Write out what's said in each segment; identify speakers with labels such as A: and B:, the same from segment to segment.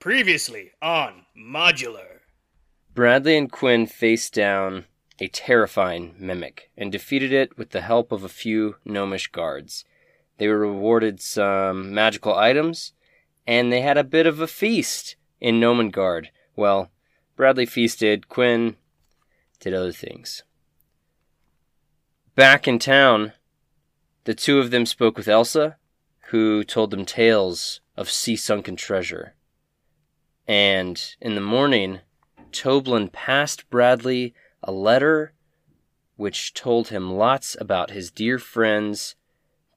A: Previously on Modular.
B: Bradley and Quinn faced down a terrifying mimic and defeated it with the help of a few gnomish guards. They were rewarded some magical items, and they had a bit of a feast in Gnomengarde. Well, Bradley feasted, Quinn did other things. Back in town, the two of them spoke with Elsa, who told them tales of sea sunken treasure. And in the morning, Toblin passed Bradley a letter which told him lots about his dear friends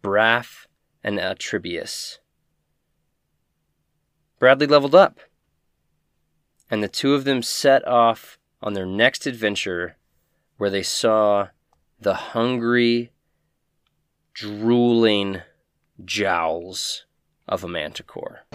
B: Braff and Atribius. Bradley leveled up, and the two of them set off on their next adventure where they saw the hungry, drooling jowls of a manticore.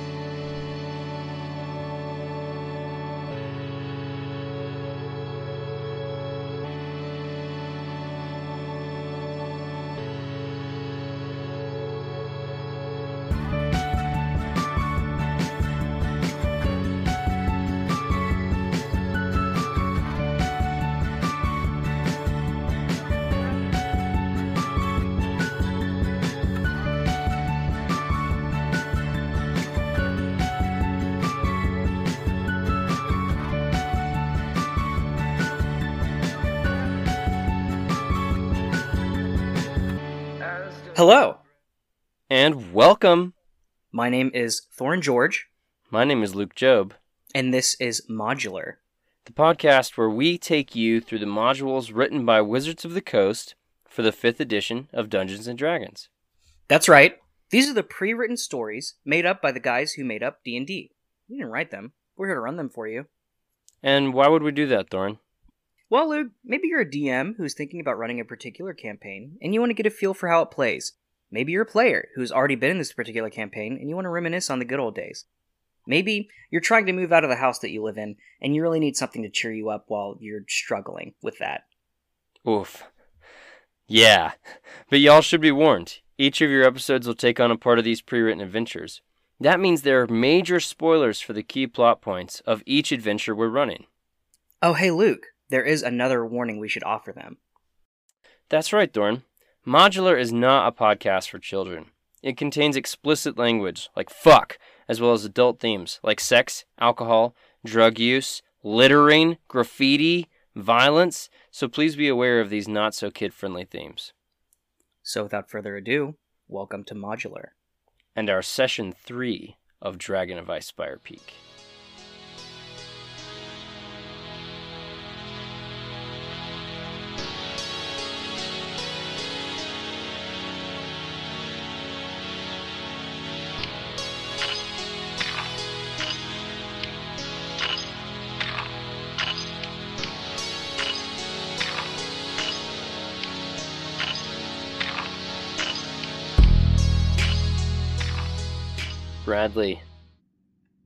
B: Welcome.
C: my name is Thorn George,
B: My name is Luke Job,
C: and this is Modular.
B: the podcast where we take you through the modules written by Wizards of the Coast for the 5th edition of Dungeons and Dragons.
C: That's right. These are the pre-written stories made up by the guys who made up D&D. We didn't write them. We're here to run them for you.
B: And why would we do that, Thorn?
C: Well, Luke, maybe you're a DM who's thinking about running a particular campaign and you want to get a feel for how it plays. Maybe you're a player who's already been in this particular campaign and you want to reminisce on the good old days. Maybe you're trying to move out of the house that you live in and you really need something to cheer you up while you're struggling with that.
B: Oof. Yeah, but y'all should be warned. Each of your episodes will take on a part of these pre written adventures. That means there are major spoilers for the key plot points of each adventure we're running.
C: Oh, hey, Luke, there is another warning we should offer them.
B: That's right, Thorn. Modular is not a podcast for children. It contains explicit language, like fuck, as well as adult themes, like sex, alcohol, drug use, littering, graffiti, violence, so please be aware of these not so kid friendly themes.
C: So, without further ado, welcome to Modular.
B: And our session three of Dragon of Icespire Peak. Bradley,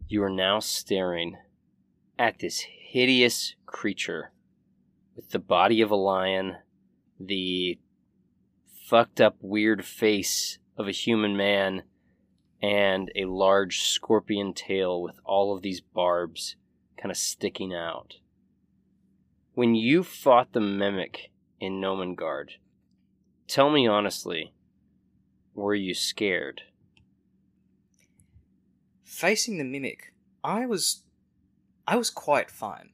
B: you are now staring at this hideous creature with the body of a lion, the fucked up weird face of a human man, and a large scorpion tail with all of these barbs kind of sticking out. When you fought the mimic in Gnomengarde, tell me honestly, were you scared?
C: Facing the mimic, I was. I was quite fine.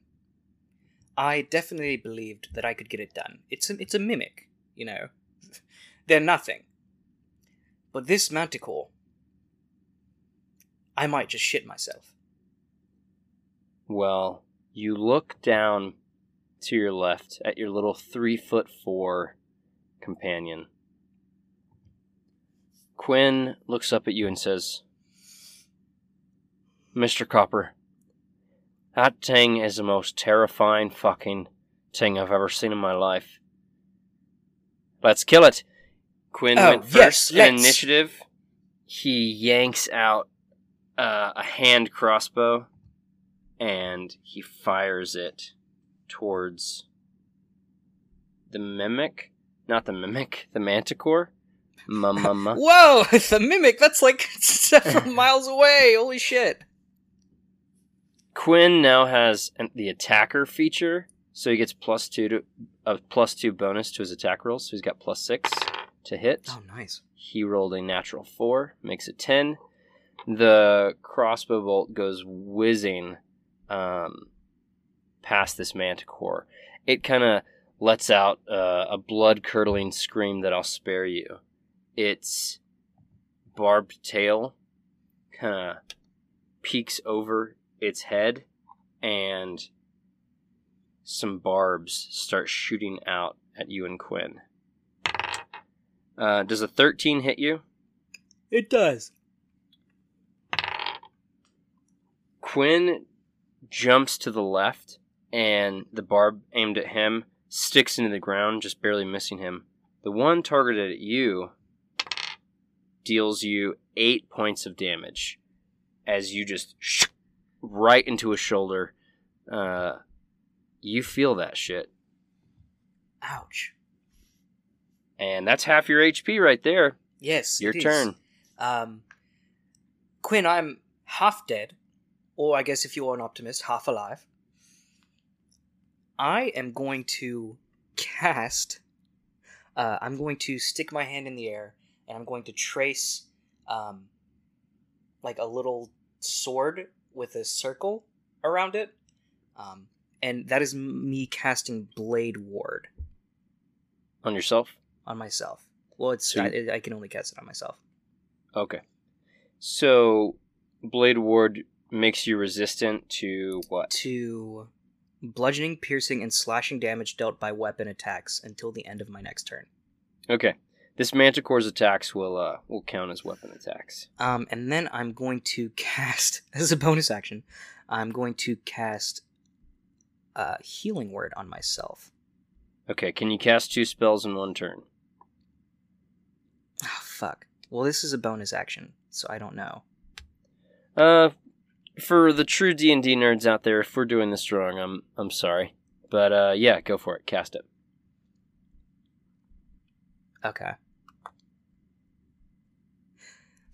C: I definitely believed that I could get it done. It's a, it's a mimic, you know. They're nothing. But this manticore. I might just shit myself.
B: Well, you look down to your left at your little three foot four companion. Quinn looks up at you and says, Mr. Copper, that thing is the most terrifying fucking thing I've ever seen in my life. Let's kill it. Quinn
C: Oh,
B: went
C: yes,
B: first in
C: let's.
B: initiative. He yanks out uh, a hand crossbow and he fires it towards the mimic. Not the mimic, the manticore. Ma-ma-ma.
C: Whoa! The mimic! That's like several miles away! Holy shit!
B: Quinn now has an, the attacker feature, so he gets plus two to a plus two bonus to his attack rolls. So he's got plus six to hit.
C: Oh, nice.
B: He rolled a natural four, makes it ten. The crossbow bolt goes whizzing um, past this manticore. It kind of lets out uh, a blood curdling scream that I'll spare you. Its barbed tail kind of peeks over its head, and some barbs start shooting out at you and Quinn. Uh, does a 13 hit you?
C: It does.
B: Quinn jumps to the left, and the barb aimed at him sticks into the ground, just barely missing him. The one targeted at you deals you eight points of damage as you just right into his shoulder. Uh, you feel that shit,
C: Ouch.
B: and that's half your HP right there.
C: Yes.
B: Your turn.
C: Um, Quinn, I'm half dead, or I guess if you are an optimist, half alive. I am going to cast. Uh, I'm going to stick my hand in the air, and I'm going to trace, um, like a little sword with a circle around it, um, and that is me casting Blade Ward
B: On yourself?
C: on myself. Well, it's
B: So
C: I, I can only cast it on myself.
B: Okay. So, Blade Ward makes you resistant to what?
C: to bludgeoning, piercing, and slashing damage dealt by weapon attacks until the end of my next turn.
B: Okay. This Manticore's attacks will uh will count as weapon attacks.
C: Um, and then I'm going to cast as a bonus action. I'm going to cast a healing word on myself.
B: Okay, can you cast two spells in one turn?
C: Oh, fuck. Well, this is a bonus action, so I don't know.
B: Uh for the true D&D nerds out there, if we're doing this wrong, I'm I'm sorry. But uh yeah, go for it. Cast it.
C: Okay.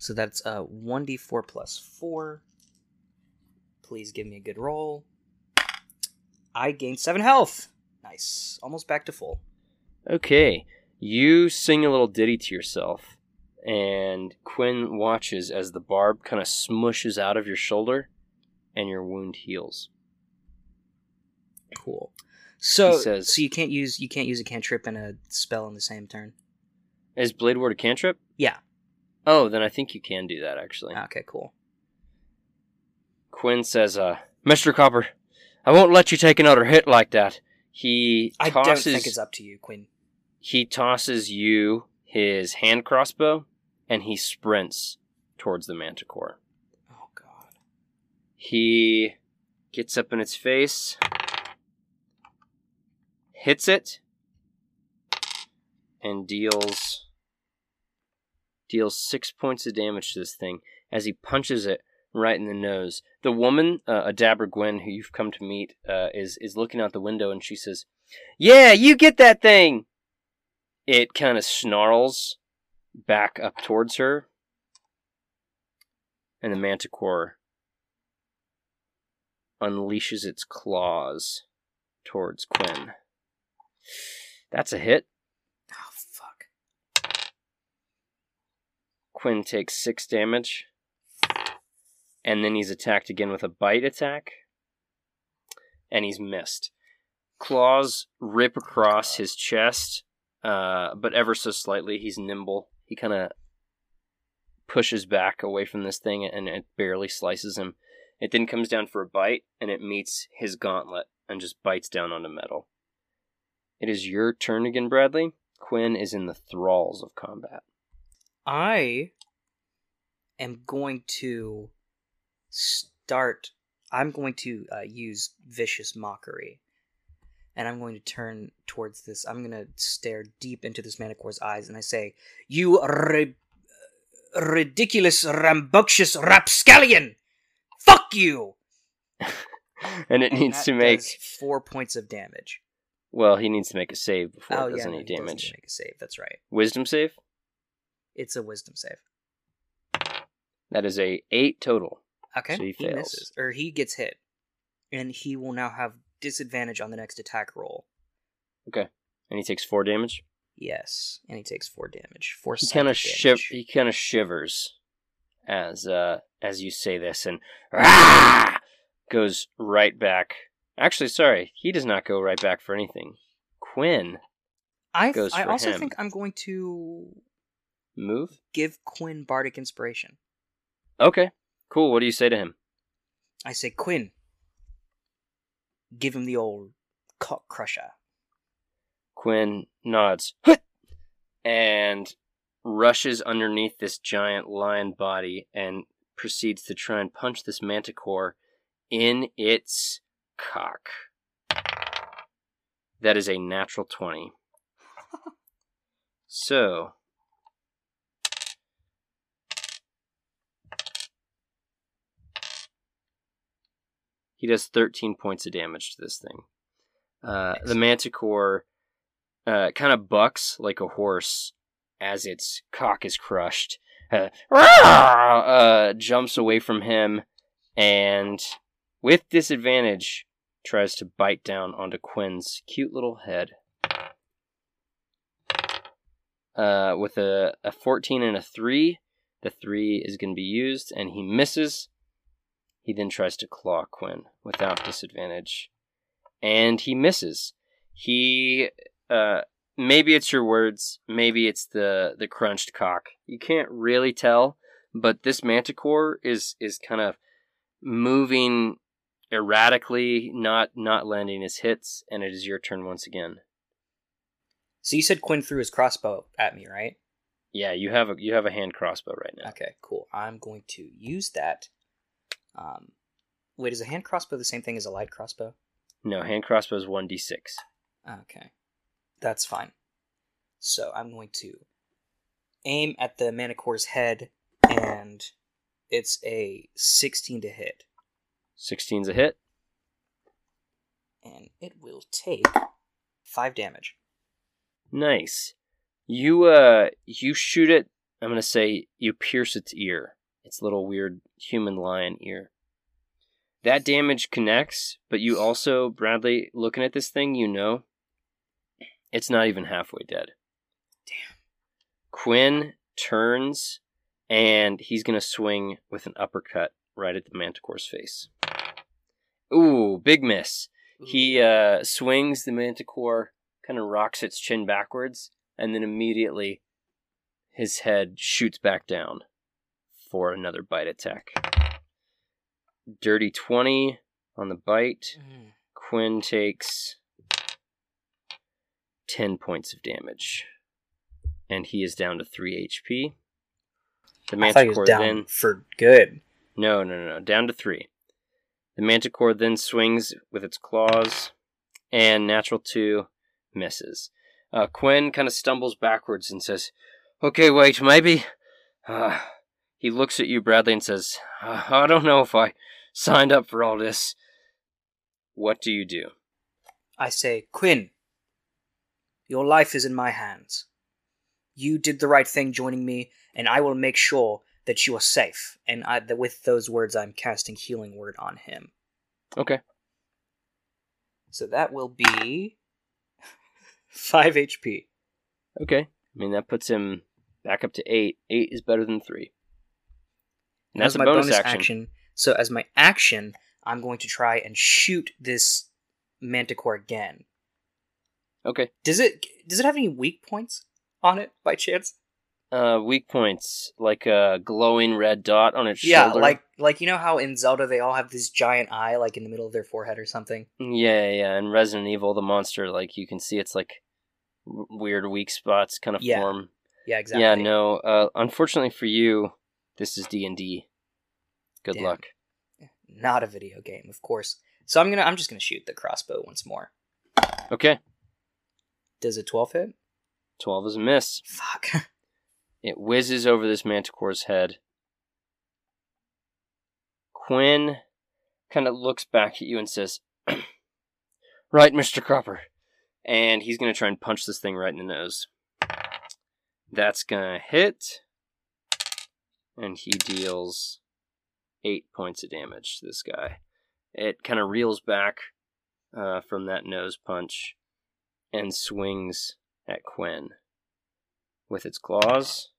C: So that's uh 1d4 plus 4. Please give me a good roll. I gained 7 health. Nice. Almost back to full.
B: Okay. You sing a little ditty to yourself and Quinn watches as the barb kind of smushes out of your shoulder and your wound heals.
C: Cool. So
B: says-
C: so you can't use you can't use a cantrip and a spell in the same turn.
B: Is Blade Ward a cantrip?
C: Yeah.
B: Oh, then I think you can do that actually.
C: Okay, cool.
B: Quinn says, uh, Mr. Copper, I won't let you take another hit like that. He
C: I
B: tosses
C: don't think it's up to you, Quinn.
B: he tosses you his hand crossbow and he sprints towards the manticore.
C: Oh god.
B: He gets up in its face, hits it, and deals deals six points of damage to this thing as he punches it right in the nose. The woman, uh, Adabra Gwynn, who you've come to meet, uh, is is looking out the window and she says, "Yeah, you get that thing." It kind of snarls back up towards her, and the manticore unleashes its claws towards Quinn. That's a hit.
C: Oh fuck.
B: Quinn takes six damage. And then he's attacked again with a bite attack. And he's missed. Claws rip across his chest, uh, but ever so slightly. He's nimble. He kind of pushes back away from this thing and it barely slices him. It then comes down for a bite and it meets his gauntlet and just bites down onto metal. It is your turn again, Bradley. Quinn is in the thralls of combat.
C: I am going to start. I'm going to uh, use vicious mockery, and I'm going to turn towards this. I'm going to stare deep into this manicore's eyes, and I say, "You ri- ridiculous, rambunctious rapscallion! Fuck you!"
B: and it
C: And
B: needs to make
C: four points of damage.
B: well he needs to make a save before
C: oh
B: it does
C: yeah,
B: any
C: no, he does need to
B: damage
C: Make a save. That's right.
B: wisdom save
C: It's a wisdom save.
B: that is a eight total
C: Okay.
B: So he
C: he
B: fails.
C: misses, or he gets hit. and he will now have disadvantage on the next attack roll.
B: Okay, and he takes four damage.
C: Yes, and he takes four damage. Four.
B: He kind of shiv- He kind of shivers as uh as you say this, and "Ah!" goes right back. Actually, sorry, he does not go right back for anything. Quinn
C: I I also
B: him.
C: think I'm going to
B: move.
C: give Quinn bardic inspiration.
B: Okay, cool. What do you say to him?
C: I say Quinn. Give him the old cock crusher.
B: Quinn nods and rushes underneath this giant lion body and proceeds to try and punch this manticore in its cock. That is a natural 20. So. He does 13 points of damage to this thing. Uh, the manticore uh, kind of bucks like a horse as its cock is crushed. Uh, uh, jumps away from him and, with disadvantage, tries to bite down onto Quinn's cute little head. Uh, with a, a 14 and a 3, the 3 is going to be used, and he misses. He then tries to claw Quinn without disadvantage, and he misses. He uh, maybe it's your words, maybe it's the the crunched cock. You can't really tell, but this manticore is is kind of moving erratically, not not landing his hits, and it is your turn once again.
C: So you said Quinn threw his crossbow at me, right?
B: Yeah, you have a you have a hand crossbow right now.
C: Okay, cool. I'm going to use that. Um, wait, is a hand crossbow the same thing as a light crossbow?
B: No, hand crossbow is one d six.
C: Okay, that's fine. So I'm going to aim at the manicore's head, and it's a 16 to hit,
B: 16's a hit.
C: and it will take five damage.
B: Nice. You uh you shoot it, I'm gonna say you pierce its ear. Its little weird human lion ear. That damage connects, but you also, Bradley, looking at this thing, you know it's not even halfway dead.
C: Damn.
B: Quinn turns and he's gonna swing with an uppercut right at the manticore's face. Ooh, big miss. He uh, swings the manticore, kind of rocks its chin backwards, and then immediately his head shoots back down for another bite attack. Dirty 20 on the bite.
C: Mm.
B: Quinn takes 10 points of damage. And he is down to 3 HP. The
C: I thought he
B: manticore
C: down
B: then.
C: for good.
B: No, no, no, no. Down to three. The manticore then swings with its claws, and natural two misses. Uh, Quinn kind of stumbles backwards and says, Okay, wait, maybe. Uh, he looks at you, Bradley, and says, I don't know if I signed up for all this. What do you do?
C: I say, Quinn, your life is in my hands. You did the right thing joining me, and I will make sure that you are safe. And I, that with those words, I'm casting Healing Word on him.
B: Okay.
C: So that will be 5 HP.
B: Okay. I mean, that puts him back up to eight. Eight is better than three. And that's
C: As
B: a
C: my
B: bonus, action.
C: So as my action, I'm going to try and shoot this manticore again.
B: Okay.
C: Does it does it have any weak points on it by chance?
B: Uh, weak points, like a glowing red dot on its
C: Yeah,
B: shoulder.
C: like like you know how in Zelda they all have this giant eye like in the middle of their forehead or something.
B: Yeah, yeah, and Resident Evil, the monster, like you can see it's like weird weak spots kind of
C: Yeah,
B: form.
C: Yeah, exactly.
B: Yeah, no. Uh, unfortunately for you, this is D and D. Good
C: Damn.
B: luck.
C: Not a video game, of course. So I'm gonna I'm just gonna shoot the crossbow once more.
B: Okay,
C: Does a twelve hit?
B: twelve is a miss.
C: Fuck.
B: It whizzes over this manticore's head. Quinn kind of looks back at you and says, "Right, Mister Copper," and he's gonna try and punch this thing right in the nose. That's gonna hit, and he deals eight points of damage to this guy. It kind of reels back uh, from that nose punch and swings at Quinn with its claws.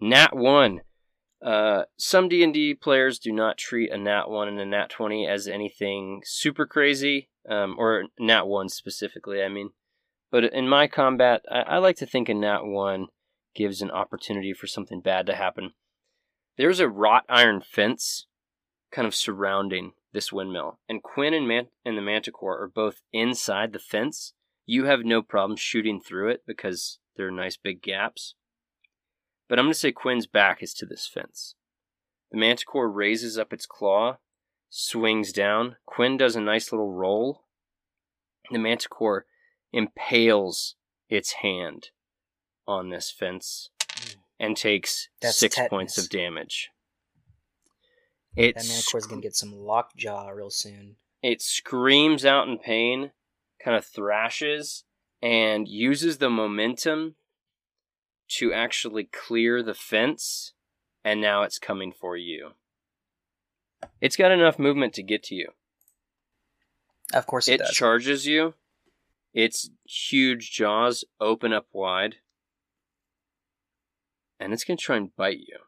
B: Nat one. Uh, some D and D players do not treat a Nat one and a Nat twenty as anything super crazy, um, or Nat one specifically. I mean, but in my combat, I, I like to think a Nat one gives an opportunity for something bad to happen. There's a wrought iron fence kind of surrounding this windmill, and Quinn and, Man- and the Manticore are both inside the fence. You have no problem shooting through it because there are nice big gaps. But I'm going to say Quinn's back is to this fence. The Manticore raises up its claw, swings down. Quinn does a nice little roll. The Manticore impales its hand on this fence and takes
C: That's
B: six
C: tetanus.
B: points of damage.
C: That
B: It,
C: Manticore's gonna get some lockjaw real soon.
B: it screams out in pain, kind of thrashes, and uses the momentum to actually clear the fence, and now it's coming for you. It's got enough movement to get to you.
C: Of course it,
B: It
C: does.
B: charges you. Its huge jaws open up wide. And it's going to try and bite you.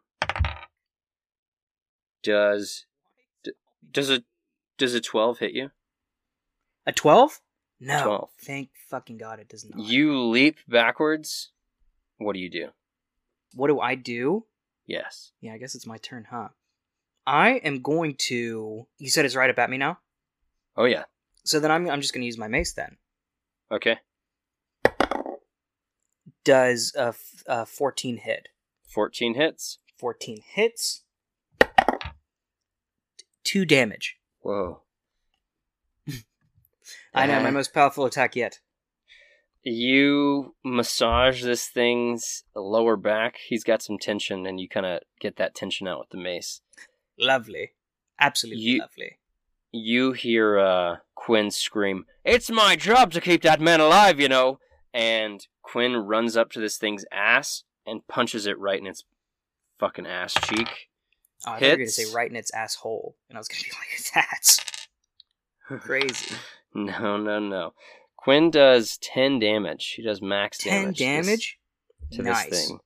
B: Does d- does a does a 12 hit you?
C: a twelve? No.
B: 12.
C: Thank fucking god it does not.
B: You leap backwards. What do you do?
C: What do I do?
B: Yes.
C: Yeah, I guess it's my turn, huh? I am going to. You said it's right up at me now.
B: Oh yeah.
C: So then I'm I'm just gonna use my mace then.
B: Okay.
C: Does a, f- a 14 hit?
B: 14 hits.
C: 14 hits. Two damage.
B: Whoa.
C: I know my
B: Uh,
C: most powerful attack yet.
B: You massage this thing's lower back. He's got some tension, and you kind of get that tension out with the mace.
C: Lovely, absolutely
B: You-
C: lovely.
B: you hear uh, Quinn scream, It's my job to keep that man alive, you know! And Quinn runs up to this thing's ass and punches it right in its fucking ass cheek.
C: Oh, I thought you were gonna say right in its asshole, and I was gonna be like, "That's crazy."
B: No, no, no. Quinn does 10 damage. He does max
C: Ten
B: damage. to this-
C: damage.
B: to
C: nice.
B: this thing.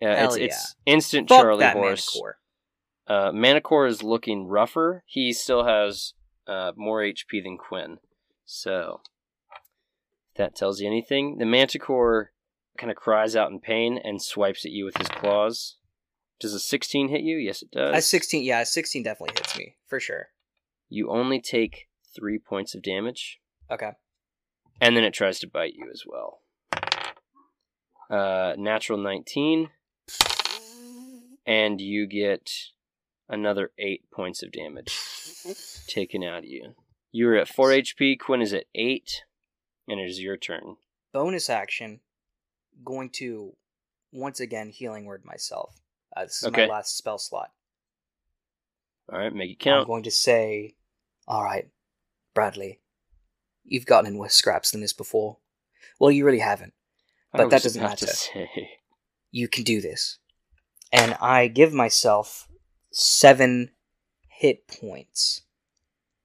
B: Yeah,
C: Hell
B: it's,
C: yeah.
B: it's instant
C: Fuck
B: Charlie horse.
C: Manticore.
B: Uh, Manicore is looking rougher. He still has uh, more HP than Quinn. So, if that tells you anything. The Manticore kind of cries out in pain and swipes at you with his claws. Does a 16 hit you? Yes, it does.
C: A sixteen, yeah, a sixteen definitely hits me for sure.
B: You only take three points of damage,
C: Okay,
B: and then it tries to bite you as well. Uh, natural 19, and you get another eight points of damage. taken out of you. You're at 4 HP, Quinn is at 8, and it is your turn.
C: bonus action. Going to once again healing word myself. Uh, this is
B: Okay.
C: my last spell slot.
B: Alright, make it count.
C: I'm going to say, "All right, Bradley, you've gotten in worse scraps than this before. Well, you really haven't. But that doesn't matter. You can do this." And I give myself seven hit points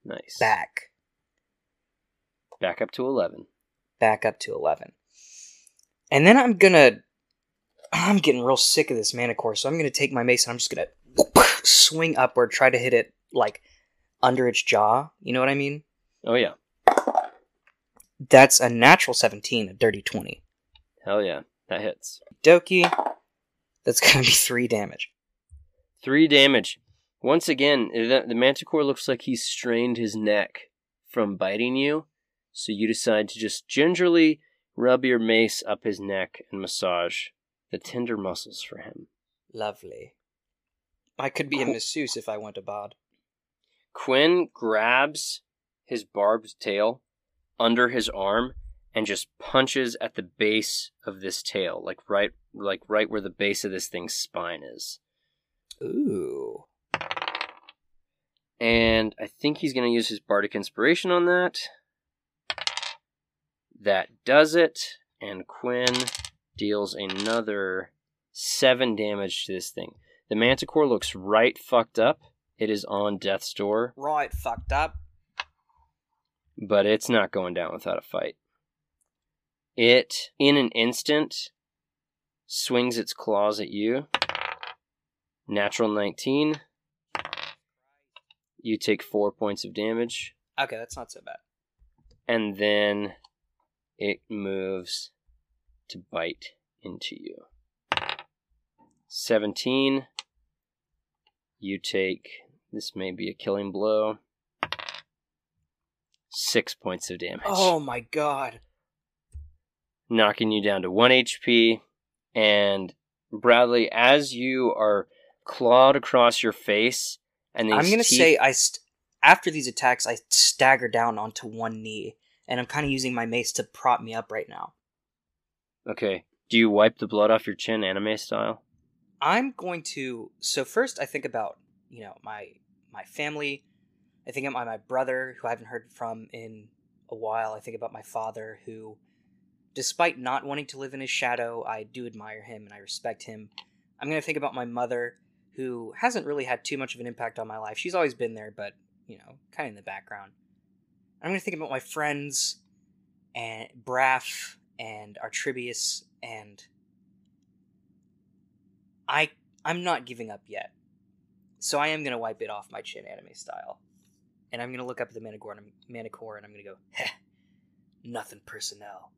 B: Nice.
C: back,
B: Back up to 11.
C: back up to eleven. And then I'm gonna, I'm getting real sick of this manicore, so I'm gonna take my mace and I'm just gonna swing upward, try to hit it like under its jaw. You know what I mean?
B: Oh, yeah.
C: That's a natural 17, a dirty 20.
B: Hell yeah. That hits.
C: Doki, that's gonna be three damage.
B: 3 damage. Once again, the, the Manticore looks like he's strained his neck from biting you, so you decide to just gingerly rub your mace up his neck and massage the tender muscles for him.
C: Lovely. I could be a masseuse if I went to bod.
B: Quinn grabs his barbed tail under his arm and just punches at the base of this tail, like right like right where the base of this thing's spine is.
C: Ooh.
B: And I think he's going to use his bardic inspiration on that. That does it, and Quinn deals another 7 damage to this thing. The manticore looks right fucked up. It is on death's door.
C: Right, fucked up.
B: but it's not going down without a fight. It, in an instant, swings its claws at you. Natural 19. You take four points of damage,
C: Okay, that's not so bad.
B: and then it moves to bite into you. 17. You take, this may be a killing blow, six points of damage.
C: Oh my god.
B: knocking you down to 1 HP. And Bradley, as you are clawed across your face, and these
C: I'm gonna
B: teeth-
C: say I st- after these attacks, I stagger down onto one knee, and I'm kind of using my mace to prop me up right now.
B: okay. Do you wipe the blood off your chin, anime style?
C: I'm going to. So first, I think about you know my my family. I think about my brother, who I haven't heard from in a while. I think about my father, who, despite not wanting to live in his shadow, I do admire him and I respect him. I'm going to think about my mother, who hasn't really had too much of an impact on my life. She's always been there, but you know, kind of in the background. I'm going to think about my friends, and Braff and Artribius and I I'm not giving up yet. So I am gonna wipe it off my chin anime style. And I'm gonna look up at the Manicore and, Manicore and I'm gonna go, Heh, nothing personnel.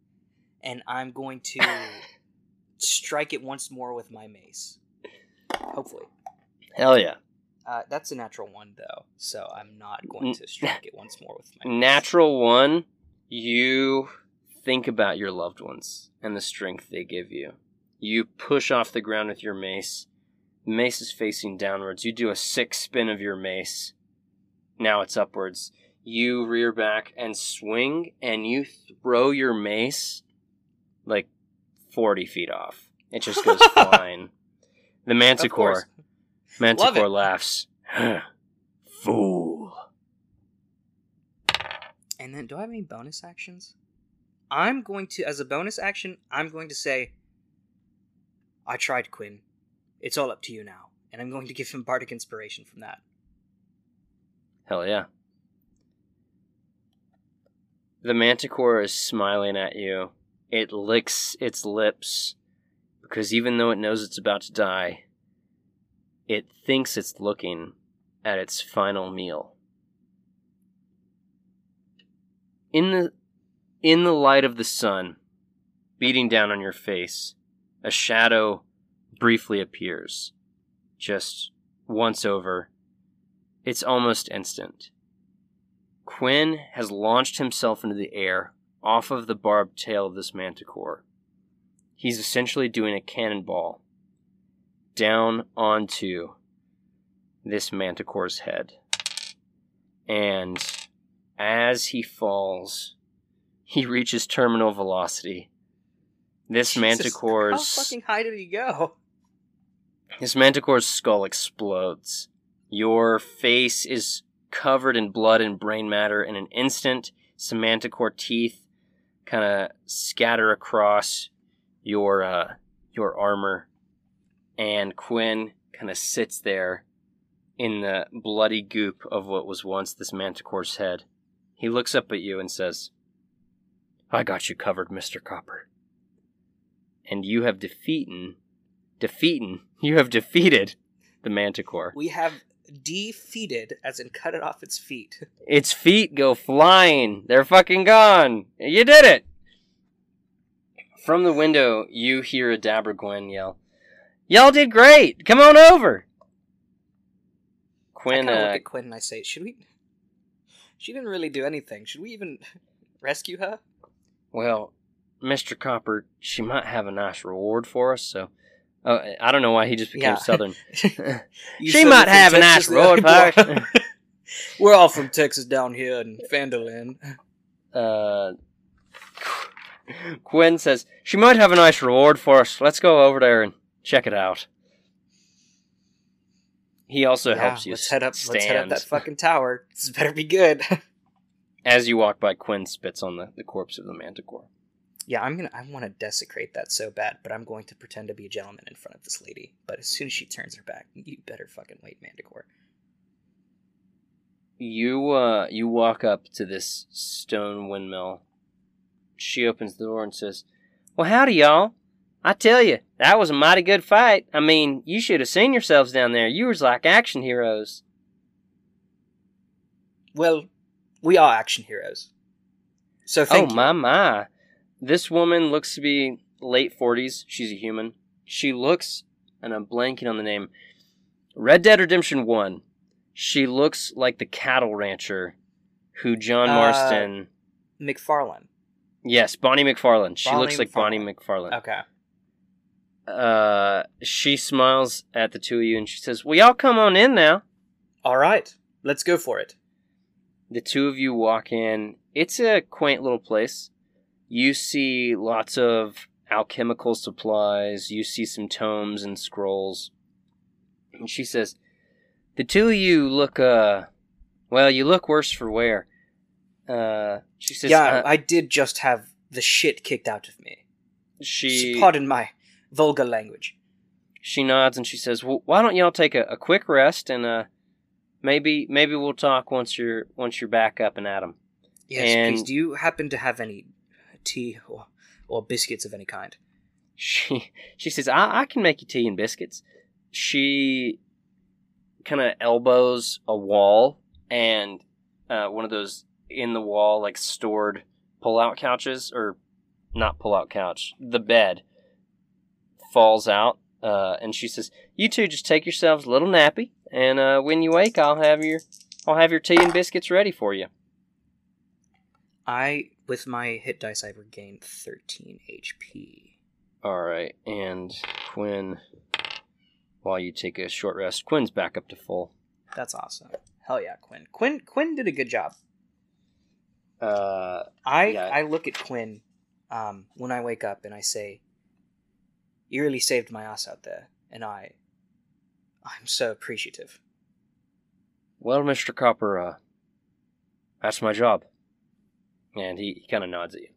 C: And I'm going to strike it once more with my mace. Hopefully.
B: Hell yeah.
C: Uh, that's a natural one though, so I'm not going to strike it once more with my.
B: Natural one, you think about your loved ones and the strength they give you. You push off the ground with your mace. The mace is facing downwards. You do a six spin of your mace. Now it's upwards. You rear back and swing, and you throw your mace like 40 feet off. It just goes flying. The manticore. Manticore laughs. Fool.
C: And then, do I have any bonus actions? I'm going to, as a bonus action, I'm going to say, I tried, Quinn. It's all up to you now. And I'm going to give him bardic inspiration from that.
B: Hell yeah. The manticore is smiling at you. It licks its lips because even though it knows it's about to die, it thinks it's looking at its final meal. In the in the light of the sun beating down on your face, a shadow briefly appears. Just once over, it's almost instant. Quinn has launched himself into the air off of the barbed tail of this manticore. He's essentially doing a cannonball down onto this manticore's head. And as he falls, he reaches terminal velocity. This
C: Jesus,
B: manticore's
C: How fucking high did he go?
B: this manticore's skull explodes. Your face is covered in blood and brain matter in an instant. Some manticore teeth kind of scatter across your uh, your armor, and Quinn kind of sits there in the bloody goop of what was once this manticore's head. He looks up at you and says, "I got you covered, Mister Copper." And you have defeaten, defeaten. You have defeated the manticore.
C: We have defeated, as in cut it off its feet.
B: Its feet go flying. They're fucking gone. You did it. From the window, you hear Adabra Gwynn yell, Y'all did great. Come on over. Quinn,
C: of
B: uh,
C: look at Quinn and I say, should we... She didn't really do anything. Should we even rescue her?
B: well, Mr. Copper, she might have a nice reward for us, so. Uh, I don't know why he just became
C: Yeah.
B: Southern. She might have a nice reward
C: boy.
B: folks.
C: We're all from Texas down here in Vanderland.
B: uh, Quinn says, She might have a nice reward for us. Let's go over there and check it out. He also
C: Yeah,
B: helps you
C: let's head up.
B: stand.
C: Let's head up that fucking tower. This better be good.
B: As you walk by, Quinn spits on the, the corpse of the manticore.
C: yeah, I'm gonna. I want to desecrate that so bad, but I'm going to pretend to be a gentleman in front of this lady. But as soon as she turns her back, you better fucking wait, Manticore.
B: You uh you walk up to this stone windmill. She opens the door and says, "Well, howdy, y'all. I tell you, that was a mighty good fight. I mean, you should have seen yourselves down there. You was like action heroes."
C: Well, we are action heroes. So thank
B: oh
C: you.
B: my my! This woman looks to be late forties. She's a human. She looks, and I'm blanking on the name. Red Dead Redemption One. She looks like the cattle rancher, who John
C: Uh,
B: Marston.
C: MacFarlane.
B: Yes, Bonnie MacFarlane. She
C: Bonnie
B: looks like Bonnie
C: MacFarlane.
B: MacFarlane.
C: Okay.
B: Uh, she smiles at the two of you and she says, "Well, y'all come on in now."
C: All right. Let's go for it.
B: The two of you walk in. It's a quaint little place. You see lots of alchemical supplies. You see some tomes and scrolls. And she says, "The two of you look, uh, well, you look worse for wear." Uh, she says,
C: yeah,
B: uh,
C: I did just have the shit kicked out of me.
B: she
C: Pardon my vulgar language.
B: she nods and she says, "Well, why don't y'all take a, a quick rest and uh, maybe maybe we'll talk once you're once you're back up and at 'em."
C: Yes, please. Do you happen to have any tea or, or biscuits of any kind?
B: She she says, "I, I can make you tea and biscuits." She kind of elbows a wall and uh, one of those in the wall like stored pull out couches or not pull out couch the bed falls out uh, and she says you two just take yourselves a little nappy and uh, when you wake i'll have your i'll have your tea and biscuits ready for you
C: I, with my hit dice, I've regained 13 HP.
B: all right and quinn while you take a short rest quinn's back up to full
C: That's awesome. Hell yeah, Quinn. Quinn Quinn did a good job.
B: uh
C: I
B: Yeah.
C: I look at Quinn um, when I wake up and I say, "You really saved my ass out there," and I, I'm so appreciative.
B: Well, Mr. Copper, uh, that's my job. And he, he kind of nods at you.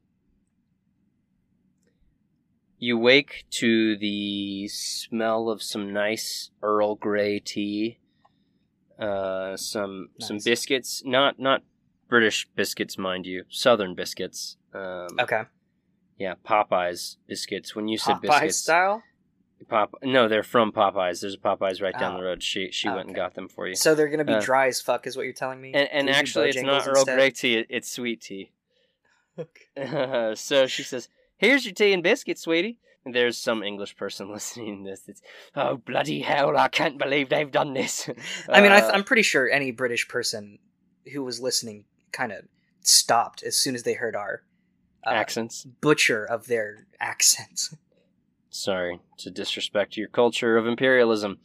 B: You wake to the smell of some nice Earl Grey tea, uh, some some biscuits, not not British biscuits, mind you, Southern biscuits. Um,
C: Okay,
B: Yeah, Popeyes biscuits. When you said
C: Popeye
B: biscuits,
C: style.
B: Pop. No, they're from Popeyes. There's a Popeyes right down
C: Oh.
B: the road. She she went and got them for you.
C: So they're gonna be
B: Uh,
C: dry as fuck, is what you're telling me.
B: And, and actually, it's not Earl? Grey tea; it's sweet tea. Okay. so she says, "Here's your tea and biscuits, sweetie." And there's some English person listening to this. It's, oh bloody hell! I can't believe they've done this.
C: I mean, I
B: Uh,
C: th- I'm pretty sure any British person who was listening kind of stopped as soon as they heard our uh,
B: accents.
C: butcher of their accents.
B: Sorry to disrespect your culture of imperialism.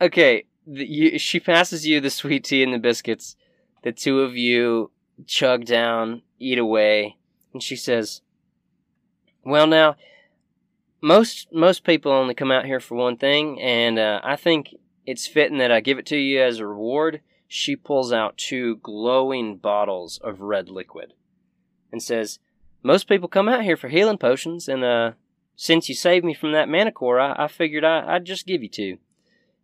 B: Okay, the, you, she passes you the sweet tea and the biscuits. The two of you chug down, eat away, and she says, "Well, now, most most people only come out here for one thing, and uh, I think it's fitting that I give it to you as a reward." She pulls out two glowing bottles of red liquid, and says, "Most people come out here for healing potions, and uh, since you saved me from that manicore, I, I figured I, I'd just give you two.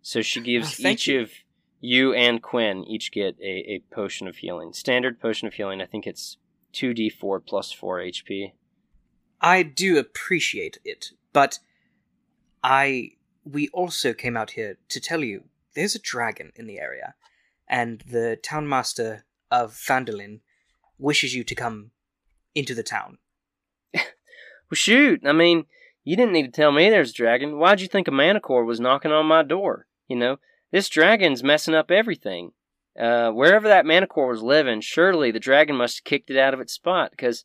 B: So she gives
C: Oh,
B: each
C: you.
B: of you and Quinn each get a, a potion of healing. Standard potion of healing, I think it's 2d4 plus 4 HP.
C: I do appreciate it, but I we also came out here to tell you there's a dragon in the area, and the townmaster of Phandalin wishes you to come into the town.
B: Well, shoot, I mean, you didn't need to tell me there's a dragon. Why'd you think a manicore was knocking on my door? You know, this dragon's messing up everything. Uh, wherever that manicore was living, surely the dragon must have kicked it out of its spot. Because,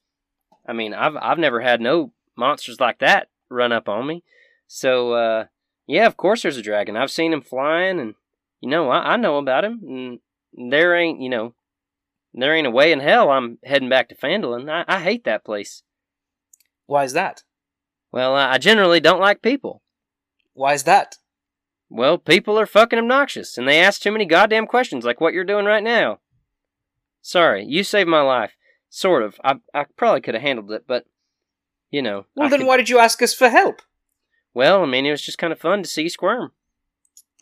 B: I mean, I've I've never had no monsters like that run up on me. So, uh, yeah, of course there's a dragon. I've seen him flying, and you know, I, I know about him. And there ain't, you know, there ain't a way in hell I'm heading back to Phandalin. I, I hate that place.
C: Why is that?
B: Well, I generally don't like people.
C: Why is that?
B: Well, people are fucking obnoxious, and they ask too many goddamn questions like what you're doing right now. Sorry, you saved my life. Sort of. I, I probably could have handled it, but, you know.
C: Well,
B: I
C: then
B: could-
C: why did you ask us for help?
B: Well, I mean, it was just kind of fun to see you squirm.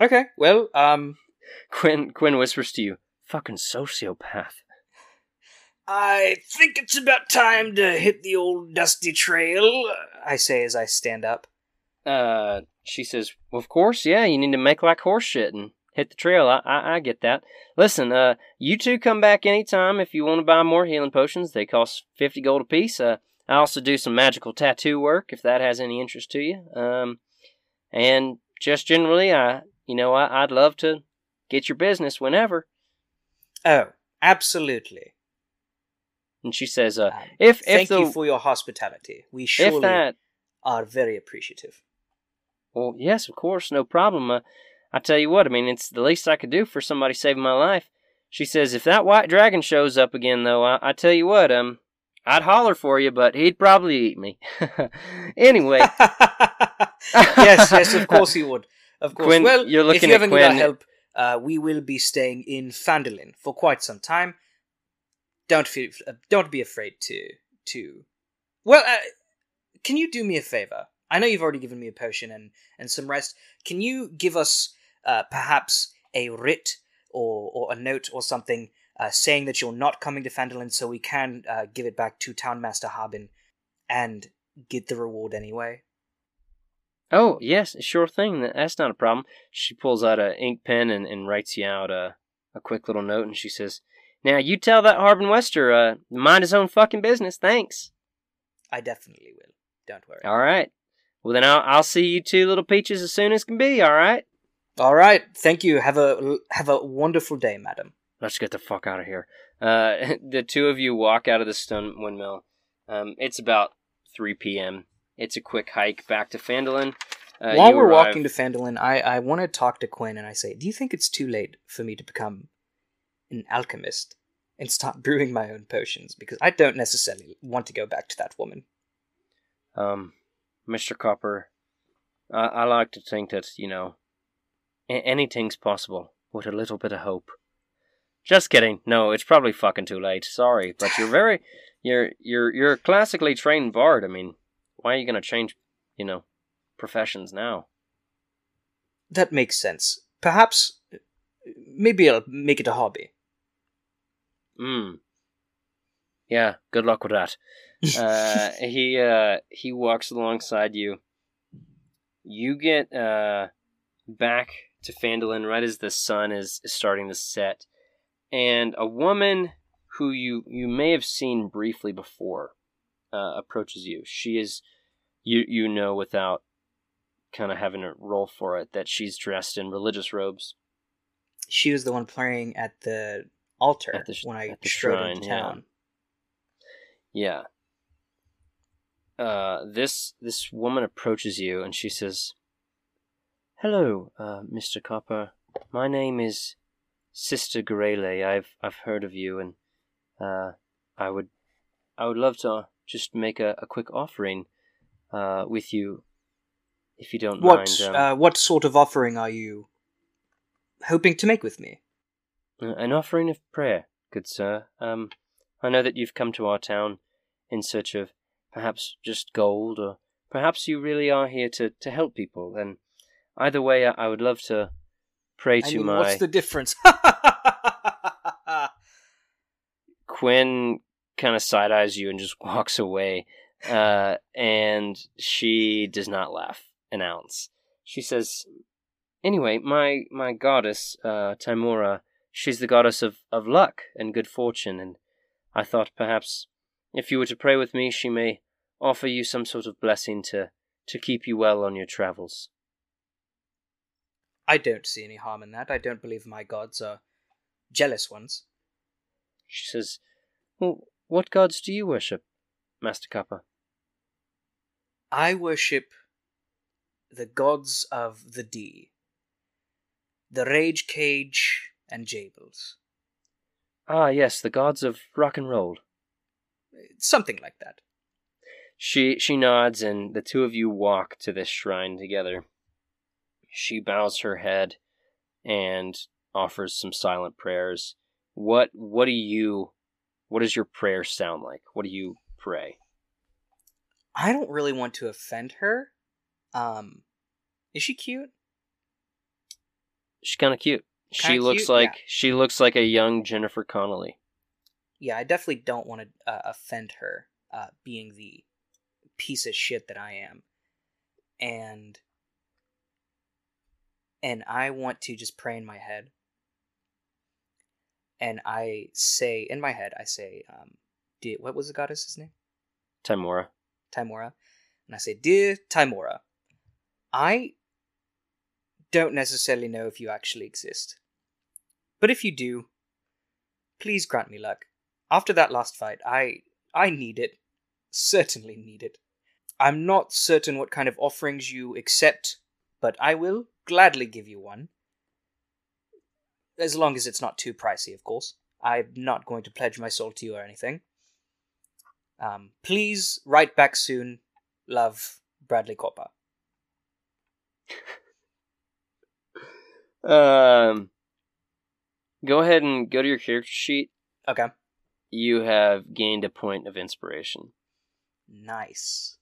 C: Okay, well, um,
B: Quinn, Quinn whispers to you, Fucking sociopath.
C: I think it's about time to hit the old dusty trail, I say as I stand up.
B: Uh, she says, well, of course, yeah, you need to make like horse shit and hit the trail. I, I, I get that. Listen, uh, you two come back anytime if you want to buy more healing potions. They cost 50 gold apiece. Uh, I also do some magical tattoo work if that has any interest to you. Um, and just generally, I, you know, I, I'd love to get your business whenever.
C: Oh, absolutely.
B: And she says, uh,
C: Um,
B: if, if
C: Thank
B: the,
C: you for your hospitality. We surely
B: that,
C: are very appreciative.
B: Well, yes, of course, no problem. Uh, I tell you what, I mean, it's the least I could do for somebody saving my life. She says, if that white dragon shows up again, though, I, I tell you what, um, I'd holler for you, but he'd probably eat me. anyway,
C: yes, yes, of course he would. Of course.
B: Quinn,
C: well,
B: you're
C: if
B: looking
C: you
B: at
C: ever need our
B: Quinn.
C: help, uh, we will be staying in Phandalin for quite some time. Don't feel, uh, don't be afraid to to. Well, uh, can you do me a favor? I know you've already given me a potion and and some rest. Can you give us uh, perhaps a writ or or a note or something uh, saying that you're not coming to Phandalin, so we can uh, give it back to Townmaster Harbin and get the reward anyway?
B: oh, yes, sure thing. That's not a problem. She pulls out an ink pen and, and writes you out a, a quick little note, and she says, Now, you tell that Harbin Wester, uh, mind his own fucking business. Thanks.
C: I definitely will. Don't worry.
B: All right. Well, then I'll, I'll see you two little peaches as soon as can be, all right?
C: All right. Thank you. Have a have a wonderful day, madam.
B: let's get the fuck out of here. Uh, the two of you walk out of the stone windmill. Um, it's about 3 p.m. It's a quick hike back to Phandalin. Uh,
C: While we're
B: arrive-
C: walking to Phandalin, I I want to talk to Quinn and I say, "Do you think it's too late for me to become an alchemist and start brewing my own potions? Because I don't necessarily want to go back to that woman."
B: um, Mr. Copper, I, I like to think that, you know, a- anything's possible with a little bit of hope. Just kidding. No, it's probably fucking too late. Sorry, but you're very, you're you're you're a classically trained bard. I mean, why are you gonna change, you know, professions now?
C: That makes sense. Perhaps, maybe I'll make it a hobby.
B: Hmm. Yeah. Good luck with that. uh, he uh, he walks alongside you. You get uh, back to Phandalin right as the sun is, is starting to set, and a woman who you you may have seen briefly before uh, approaches you. She is you you know without kind of having to roll for it that she's dressed in religious robes.
C: She was the one playing at the altar
B: At the
C: when I strode
B: shrine,
C: into
B: yeah.
C: town.
B: Yeah. Uh, this this woman approaches you and she says, "Hello, uh, Mr. Copper. My name is Sister Garaele. I've I've heard of you, and uh, I would I would love to just make a, a quick offering uh, with you, if you don't
C: What
B: mind. Um,
C: uh, what sort of offering are you hoping to make with me?
B: Uh, An offering of prayer, good sir. Um, I know that you've come to our town in search of perhaps just gold, or perhaps you really are here to, to help people. And either way, I, I would love to pray
C: I
B: to
C: mean,
B: my
C: what's the difference?
B: Quinn. Kind of side eyes you and just walks away. Uh, and she does not laugh an ounce. She says, "Anyway, my my goddess, uh, Tymora, she's the goddess of, of luck and good fortune, and I thought perhaps if you were to pray with me, she may offer you some sort of blessing to, to keep you well on your travels.
C: I don't see any harm in that. I don't believe my gods are jealous ones.
B: She says, Well, what gods do you worship, Master Copper?
C: I worship the gods of the D, the Rage Cage and Jables.
B: Ah, yes, the gods of rock and roll.
C: Something like that.
B: She she nods, and the two of you walk to this shrine together. She bows her head and offers some silent prayers. What what do you what does your prayer sound like? What do you pray?
C: I don't really want to offend her. Um, is she cute?
B: She's kind of cute. She looks
C: cute,
B: like
C: yeah.
B: she looks like a young Jennifer Connelly.
C: Yeah, I definitely don't want to uh, offend her, uh, being the piece of shit that I am, and and I want to just pray in my head, and I say in my head, I say, um, dear, what was the goddess's name?
B: Tymora.
C: Tymora, and I say, Dear Tymora, I don't necessarily know if you actually exist. But if you do, please grant me luck. After that last fight, I I need it. Certainly need it. I'm not certain what kind of offerings you accept, but I will gladly give you one. As long as it's not too pricey, of course. I'm not going to pledge my soul to you or anything. Um, please write back soon. Love, Bradley Copper.
B: Um, go ahead and go to your character sheet.
C: Okay.
B: You have gained a point of inspiration.
C: Nice.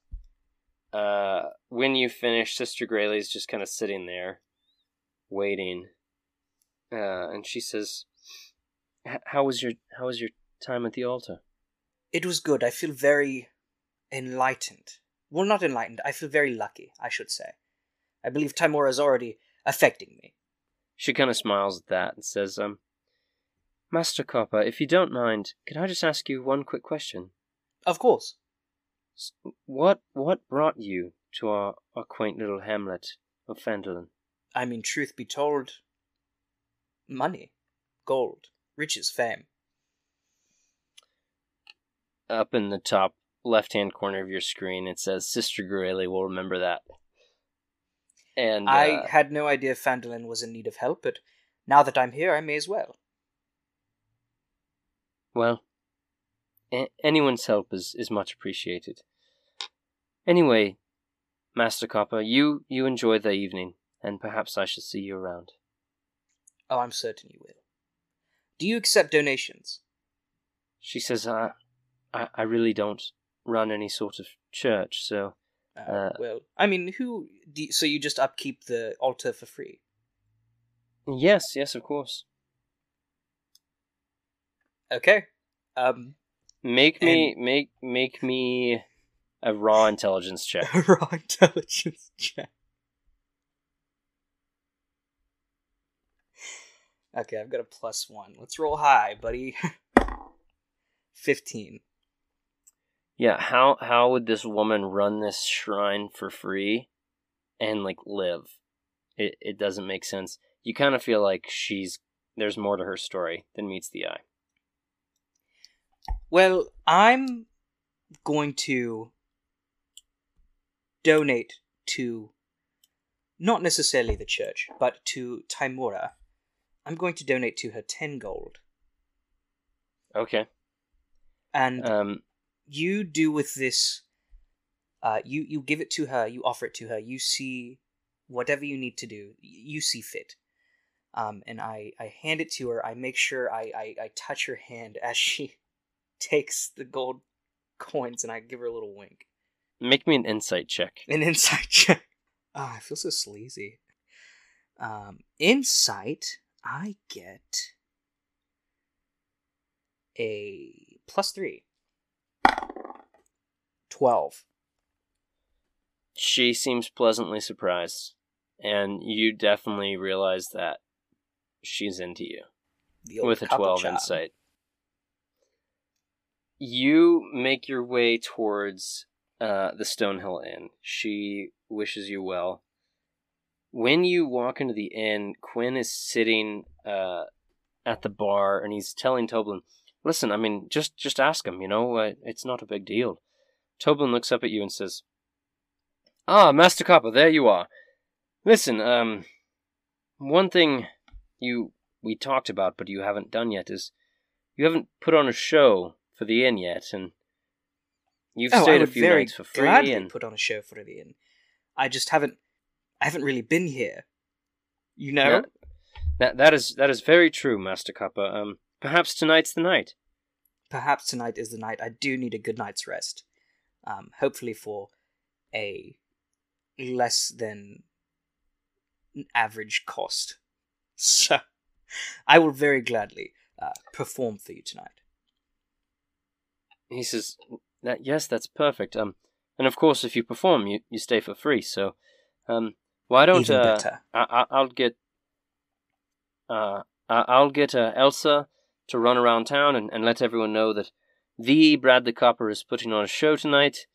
B: Uh, when you finish, Sister Garaele's just kind of sitting there, waiting. Uh, and she says, "How was your How was your time at the altar?"
C: It was good. I feel very enlightened. Well, not enlightened. I feel very lucky, I should say. I believe Tymora is already affecting me.
B: She kind of smiles at that and says, "Um, Master Copper, if you don't mind, can I just ask you one quick question?
C: Of course.
B: S- What What brought you to our, our quaint little hamlet of Phandalin?"
C: I mean, truth be told, money, gold, riches, fame.
B: Up in the top left hand corner of your screen, it says, "Sister Garaele will remember that." And
C: I
B: uh,
C: had no idea Phandalin was in need of help, but now that I'm here, I may as well.
B: Well, a- anyone's help is, is much appreciated. Anyway, Master Copper, you, you enjoy the evening, and perhaps I shall see you around.
C: Oh, I'm certain you will. Do you accept donations?
B: She says, I, I, I really don't run any sort of church, so
C: Uh,
B: Uh,
C: well, I mean, who? Do so you just upkeep the altar for free?
B: yes, yes, of course.
C: Okay. Um,
B: Make me, make, make me a raw intelligence check.
C: a raw intelligence check. Okay, I've got a plus one. Let's roll high, buddy. Fifteen.
B: Yeah, how how would this woman run this shrine for free and like live? It it doesn't make sense. You kind of feel like she's there's more to her story than meets the eye.
C: Well, I'm going to donate to not necessarily the church, but to Tymora. I'm going to donate to her 10 gold.
B: Okay.
C: And
B: Um
C: you do with this uh you you give it to her, you offer it to her. You see whatever you need to do. You see fit. Um and I I hand it to her. I make sure I I, I touch her hand as she takes the gold coins and I give her a little wink.
B: make me an insight check.
C: An insight check. Ah, I feel so sleazy. Um, insight, I get a plus three. Twelve.
B: She seems pleasantly surprised and you definitely realize that she's into you.
C: The old
B: with a
C: couple
B: 12
C: job.
B: insight. You make your way towards uh, the Stonehill Inn. She wishes you well. When you walk into the inn, Quinn is sitting uh, at the bar and he's telling Toblin, "Listen, I mean, just just ask him. You know, uh, it's not a big deal." Toblin looks up at you and says, "Ah, Master Copper, there you are. Listen, um, one thing you we talked about, but you haven't done yet, is you haven't put on a show for the inn yet, and you've
C: Oh,
B: stayed a few nights for free.
C: gladly
B: And
C: put on a show for the inn. I just haven't. I haven't really been here. You know.
B: that, that that is that is very true, Master Copper. Um, perhaps tonight's the night.
C: Perhaps tonight is the night. I do need a good night's rest. Um, hopefully for a less than average cost. So, I will very gladly uh, perform for you tonight.
B: He says, that, "Yes, that's perfect. Um, and of course, if you perform, you, you stay for free. So, um, why don't
C: Even
B: uh,
C: better.
B: I, I, I'll get uh, I'll get uh, Elsa to run around town and, and let everyone know that the Brad the Copper is putting on a show tonight.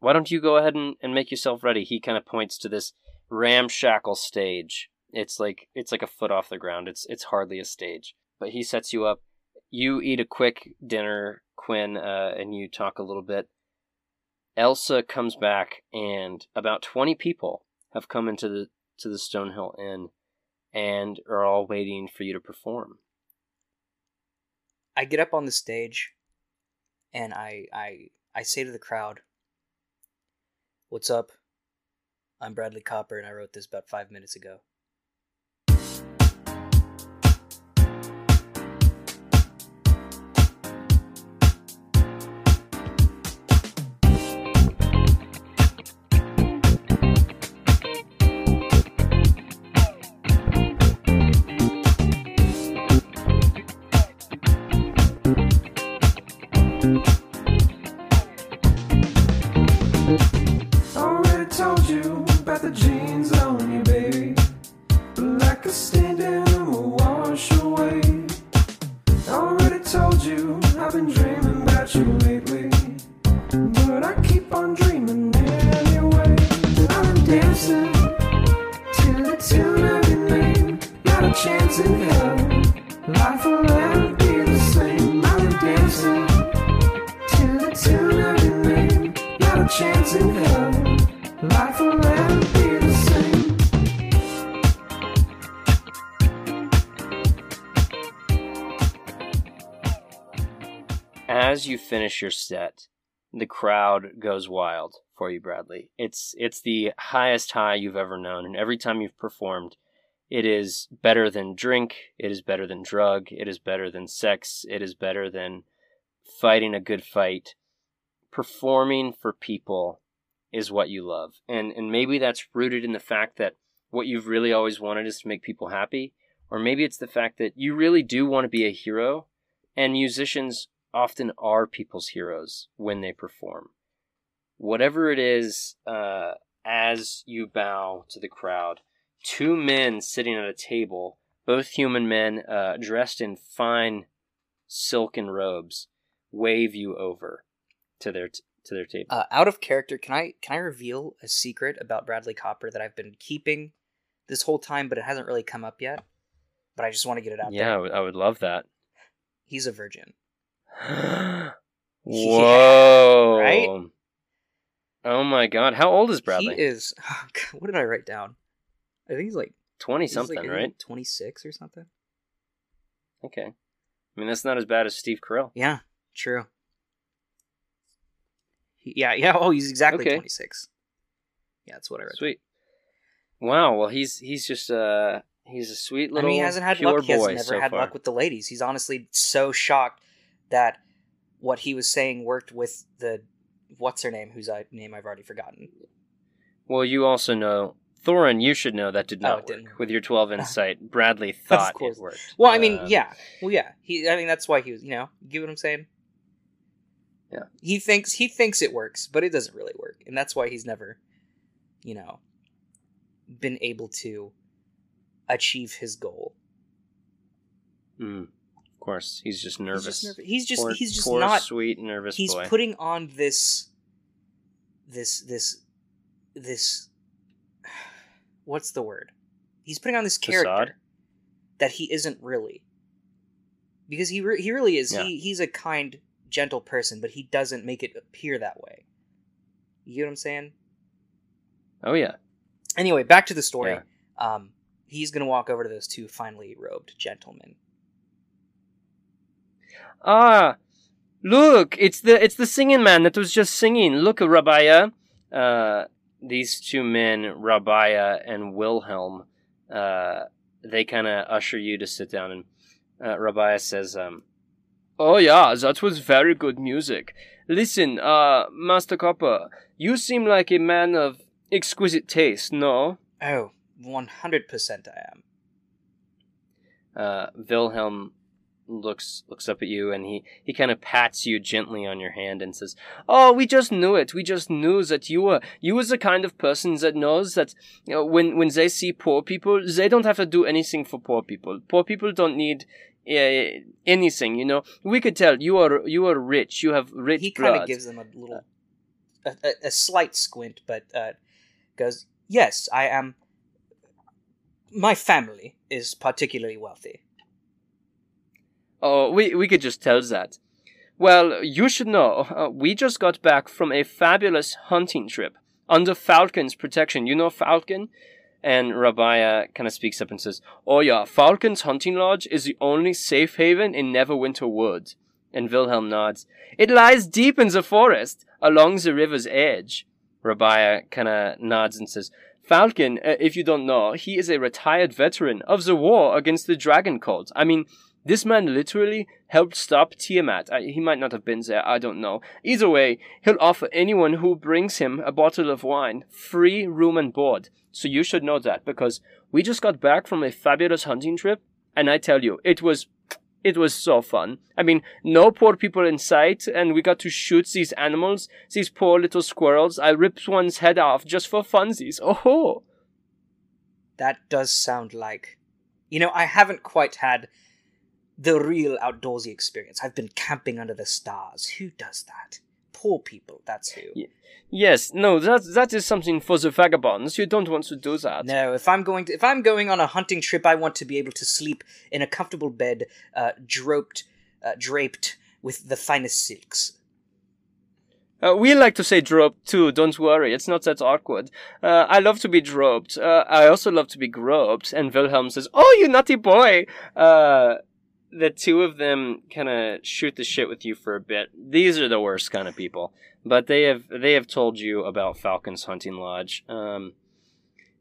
B: Why don't you go ahead and, and make yourself ready? He kind of points to this ramshackle stage. It's like it's like a foot off the ground. It's it's hardly a stage. But he sets you up. You eat a quick dinner, Quinn, uh, and you talk a little bit. Elsa comes back, and about twenty people have come into the to the Stonehill Inn and are all waiting for you to perform.
C: I get up on the stage and I I I say to the crowd, "What's up? I'm Bradley Copper and I wrote this about 5 minutes ago."
D: Your
B: set, the crowd goes wild for you, Bradley. It's it's the highest high you've ever known, and every time you've performed, it is better than drink, it is better than drug, it is better than sex, it is better than fighting a good fight. Performing for people is what you love. And and maybe that's rooted in the fact that what you've really always wanted is to make people happy, or maybe it's the fact that you really do want to be a hero and musicians often are people's heroes when they perform. Whatever it is, uh, as you bow to the crowd, two men sitting at a table, both human men uh, dressed in fine silken robes, wave you over to their t- to their table.
C: Uh, out of character, can I can I reveal a secret about Bradley Copper that I've been keeping this whole time, but it hasn't really come up yet? But I just want to get it out
B: yeah,
C: there.
B: would- I would love that.
C: He's a virgin.
B: Whoa!
C: right?
B: Oh my God! How old is Bradley?
C: He is. what did I write down? I think he's like
B: Twenty
C: he's like,
B: something,
C: I
B: right?
C: Twenty six or something.
B: Okay. I mean, that's not as bad as Steve Carell.
C: Yeah, true. He, yeah, yeah. Oh, he's exactly
B: Okay.
C: twenty six. Yeah, that's what I read.
B: Sweet. Wow. Well, he's he's just uh he's a sweet
C: I
B: little
C: mean, he hasn't had
B: pure
C: luck. He has never
B: so
C: had
B: far.
C: luck with the ladies. He's honestly so shocked that what he was saying worked with the what's her name, whose I, name I've already forgotten.
B: Well, you also know Thorin. You should know that did
C: Oh,
B: not
C: it
B: work
C: didn't.
B: with your twelve insight. Bradley thought it worked.
C: Well, I mean,
B: Uh,
C: yeah, well, yeah. He, I mean, that's why he was. You know, you get what I'm saying?
B: Yeah.
C: He thinks he thinks it works, but it doesn't really work, and that's why he's never, you know, been able to achieve his goal.
B: mm, of course, he's just nervous.
C: He's just nervous. He's just
B: Poor-
C: he's just
B: poor,
C: not
B: sweet, nervous
C: he's
B: boy.
C: putting on this this this this what's the word he's putting on this character
B: Facade?
C: that he isn't really because he re- he really is
B: Yeah.
C: he he's a kind gentle person but he doesn't make it appear that way you get what i'm saying
B: oh yeah.
C: anyway back to the story
B: Yeah.
C: um he's gonna walk over to those two finely robed gentlemen
B: Ah, look! It's the it's the singing man that was just singing. Look, Rabbiah. Uh, these two men, Rabbiah and Wilhelm, uh, they kind of usher you to sit down, and uh, Rabbiah says, um, "Oh yeah, that was very good music. Listen, uh, Master Copper, you seem like a man of exquisite taste, no?"
C: oh 100% i am
B: Uh, Wilhelm looks looks up at you and he, he kind of pats you gently on your hand and says, "Oh, we just knew it. We just knew that you were you was the kind of person that knows that you know, when when they see poor people, they don't have to do anything for poor people. Poor people don't need uh, anything. You know, we could tell you are you are rich. You have rich
C: he kind of gives them a little, a, a, a slight squint, but uh, goes, "Yes, I am. My family is particularly wealthy.
B: Oh, we, we could just tell that. Well, you should know, uh, we just got back from a fabulous hunting trip under Falcon's protection. You know Falcon? And Rabaya kind of speaks up and says, Oh yeah, Falcon's hunting lodge is the only safe haven in Neverwinter Wood. And Wilhelm nods. It lies deep in the forest, along the river's edge. Rabaya kind of nods and says, Falcon, uh, if you don't know, he is a retired veteran of the war against the dragon cult. I mean, this man literally helped stop Tiamat. I, he might not have been there, I don't know. Either way, he'll offer anyone who brings him a bottle of wine free room and board. So you should know that because we just got back from a fabulous hunting trip, and I tell you, it was it was so fun. I mean, no poor people in sight, and we got to shoot these animals, these poor little squirrels. I ripped one's head off just for funsies. Oh, ho!
C: That does sound like. You know, I haven't quite had the real outdoorsy experience. I've been camping under the stars. Who does that? Poor people, that's who.
B: Yeah. yes, no, that that is something for the vagabonds. You don't want to do that.
C: No, if I'm going to if I'm going on a hunting trip, I want to be able to sleep in a comfortable bed, uh, draped, uh, draped with the finest silks.
B: Uh, we like to say draped too, don't worry, it's not that awkward. Uh, I love to be draped. Uh, I also love to be groped. And Wilhelm says, Oh, you naughty boy! The two of them kind of shoot the shit with you for a bit. These are the worst kind of people. But they have they have told you about Falcon's hunting lodge. Um,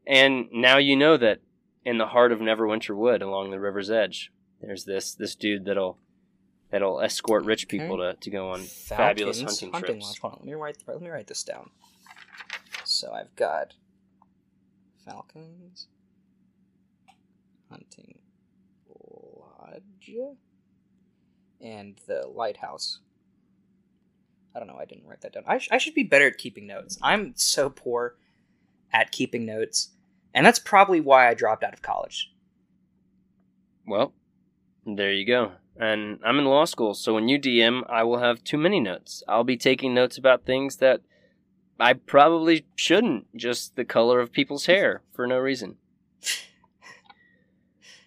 B: and now you know that in the heart of Neverwinter Wood, along the river's edge, there's this this dude that'll that'll escort rich people to, to go on fabulous hunting,
C: hunting
B: trips.
C: lodge. Hold on, let me write let me write this down. So I've got Falcons hunting lodge and the lighthouse. I don't know. I didn't write that down. I, sh- I should be better at keeping notes. I'm so poor at keeping notes, and that's probably why I dropped out of college.
B: Well, there you go. And I'm in law school, so when you DM, I will have too many notes. I'll be taking notes about things that I probably shouldn't, just the color of people's hair for no reason.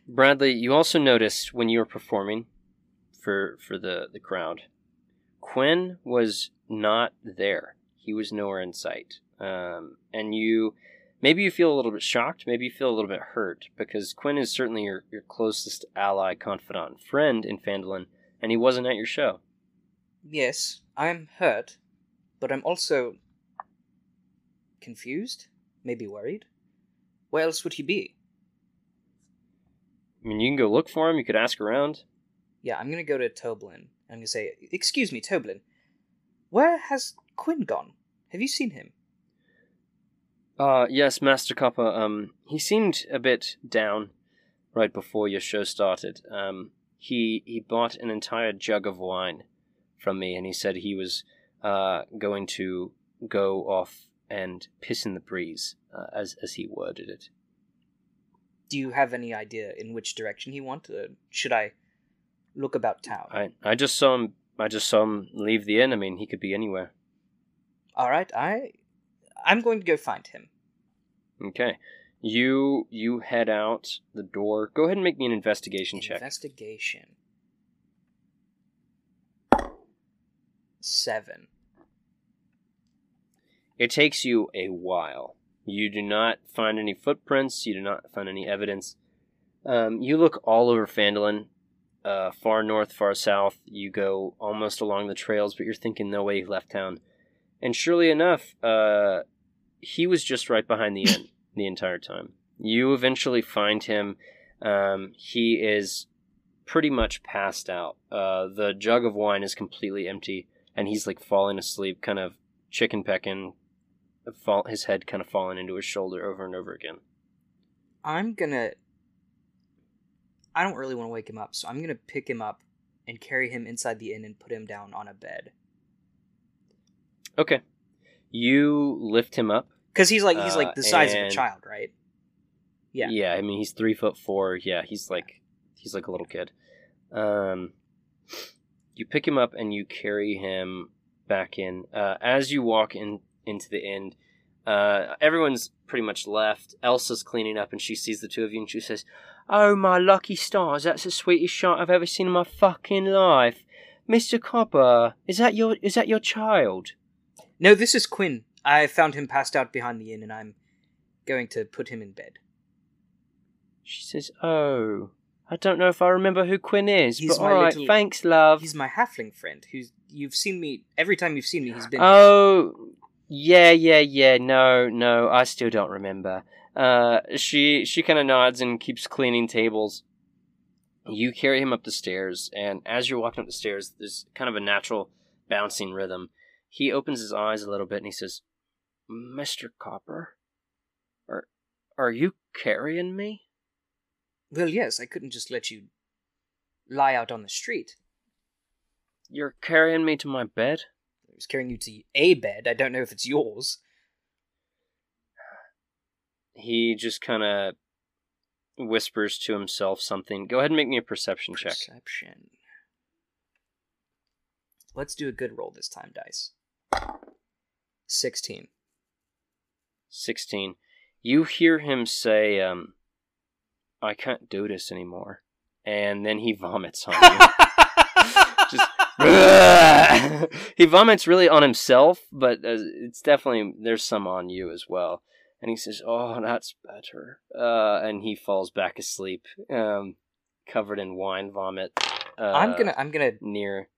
B: Bradley, you also noticed when you were performing for for the, the crowd, Quinn was not there. He was nowhere in sight. Um, and you maybe you feel a little bit shocked, maybe you feel a little bit hurt, because Quinn is certainly your, your closest ally, confidant, friend in Phandalin, and he wasn't at your show.
C: Yes, I'm hurt, but I'm also confused, maybe worried. Where else would he be?
B: I mean, you can go look for him, you could ask around.
C: Yeah, I'm gonna go to Toblin. I'm gonna say, "Excuse me, Toblin. Where has Quinn gone? Have you seen him?"
B: Uh, yes, Master Copper, um, he seemed a bit down right before your show started. Um, he, he bought an entire jug of wine from me, and he said he was, uh, going to go off and piss in the breeze, uh, as, as he worded it.
C: Do you have any idea in which direction he went? Uh, should I look about town?
B: I, I just saw him, I just saw him leave the inn. I mean, he could be anywhere.
C: All right, I, I'm going to go find him.
B: Okay. You, you head out the door. Go ahead and make me an investigation check.
C: Investigation. Seven.
B: It takes you a while. You do not find any footprints. You do not find any evidence. Um, you look all over Phandalin, uh, far north, far south. You go almost along the trails, but you're thinking no way he left town. And surely enough, uh, he was just right behind the inn the entire time. You eventually find him. Um, he is pretty much passed out. Uh, the jug of wine is completely empty, and he's like falling asleep, kind of chicken pecking, fall, his head kind of falling into his shoulder over and over again.
C: I'm gonna. I don't really want to wake him up, so I'm gonna pick him up and carry him inside the inn and put him down on a bed.
B: Okay. You lift him up.
C: Because he's like he's
B: Uh,
C: like the size of a child, right? Yeah.
B: Yeah, I mean he's three foot four. Yeah, he's like he's like a little kid. Um, you pick him up and you carry him back in. Uh, as you walk in into the inn, uh, everyone's pretty much left. Elsa's cleaning up and she sees the two of you and she says, "Oh my lucky stars! That's the sweetest shot I've ever seen in my fucking life." Mr. Copper, is that your is that your child?
C: No, this is Quinn. I found him passed out behind the inn, and I'm going to put him in bed.
B: She says, "Oh, I don't know if I remember who Quinn is,
C: He's
B: but all right,
C: little-
B: thanks, love."
C: He's my halfling friend. Who's you've seen me every time you've seen me. He's been.
B: Oh, yeah, yeah, yeah. No, no, I still don't remember. Uh, she she kind of nods and keeps cleaning tables. You carry him up the stairs, and as you're walking up the stairs, there's kind of a natural bouncing rhythm. He opens his eyes a little bit and he says, "Mister Copper, are are you carrying me?"
C: Well, yes, I couldn't just let you lie out on the street.
B: You're carrying me to my bed.
C: I was carrying you to a bed. I don't know if it's yours.
B: He just kind of whispers to himself something. Go ahead and make me a perception check.
C: Perception. Let's do a good roll this time, dice. Sixteen.
B: 16 you hear him say um i can't do this anymore and then he vomits on you he vomits really on himself but uh, it's definitely there's some on you as well and he says oh that's better uh and he falls back asleep um covered in wine vomit uh,
C: I'm gonna. I'm gonna
B: near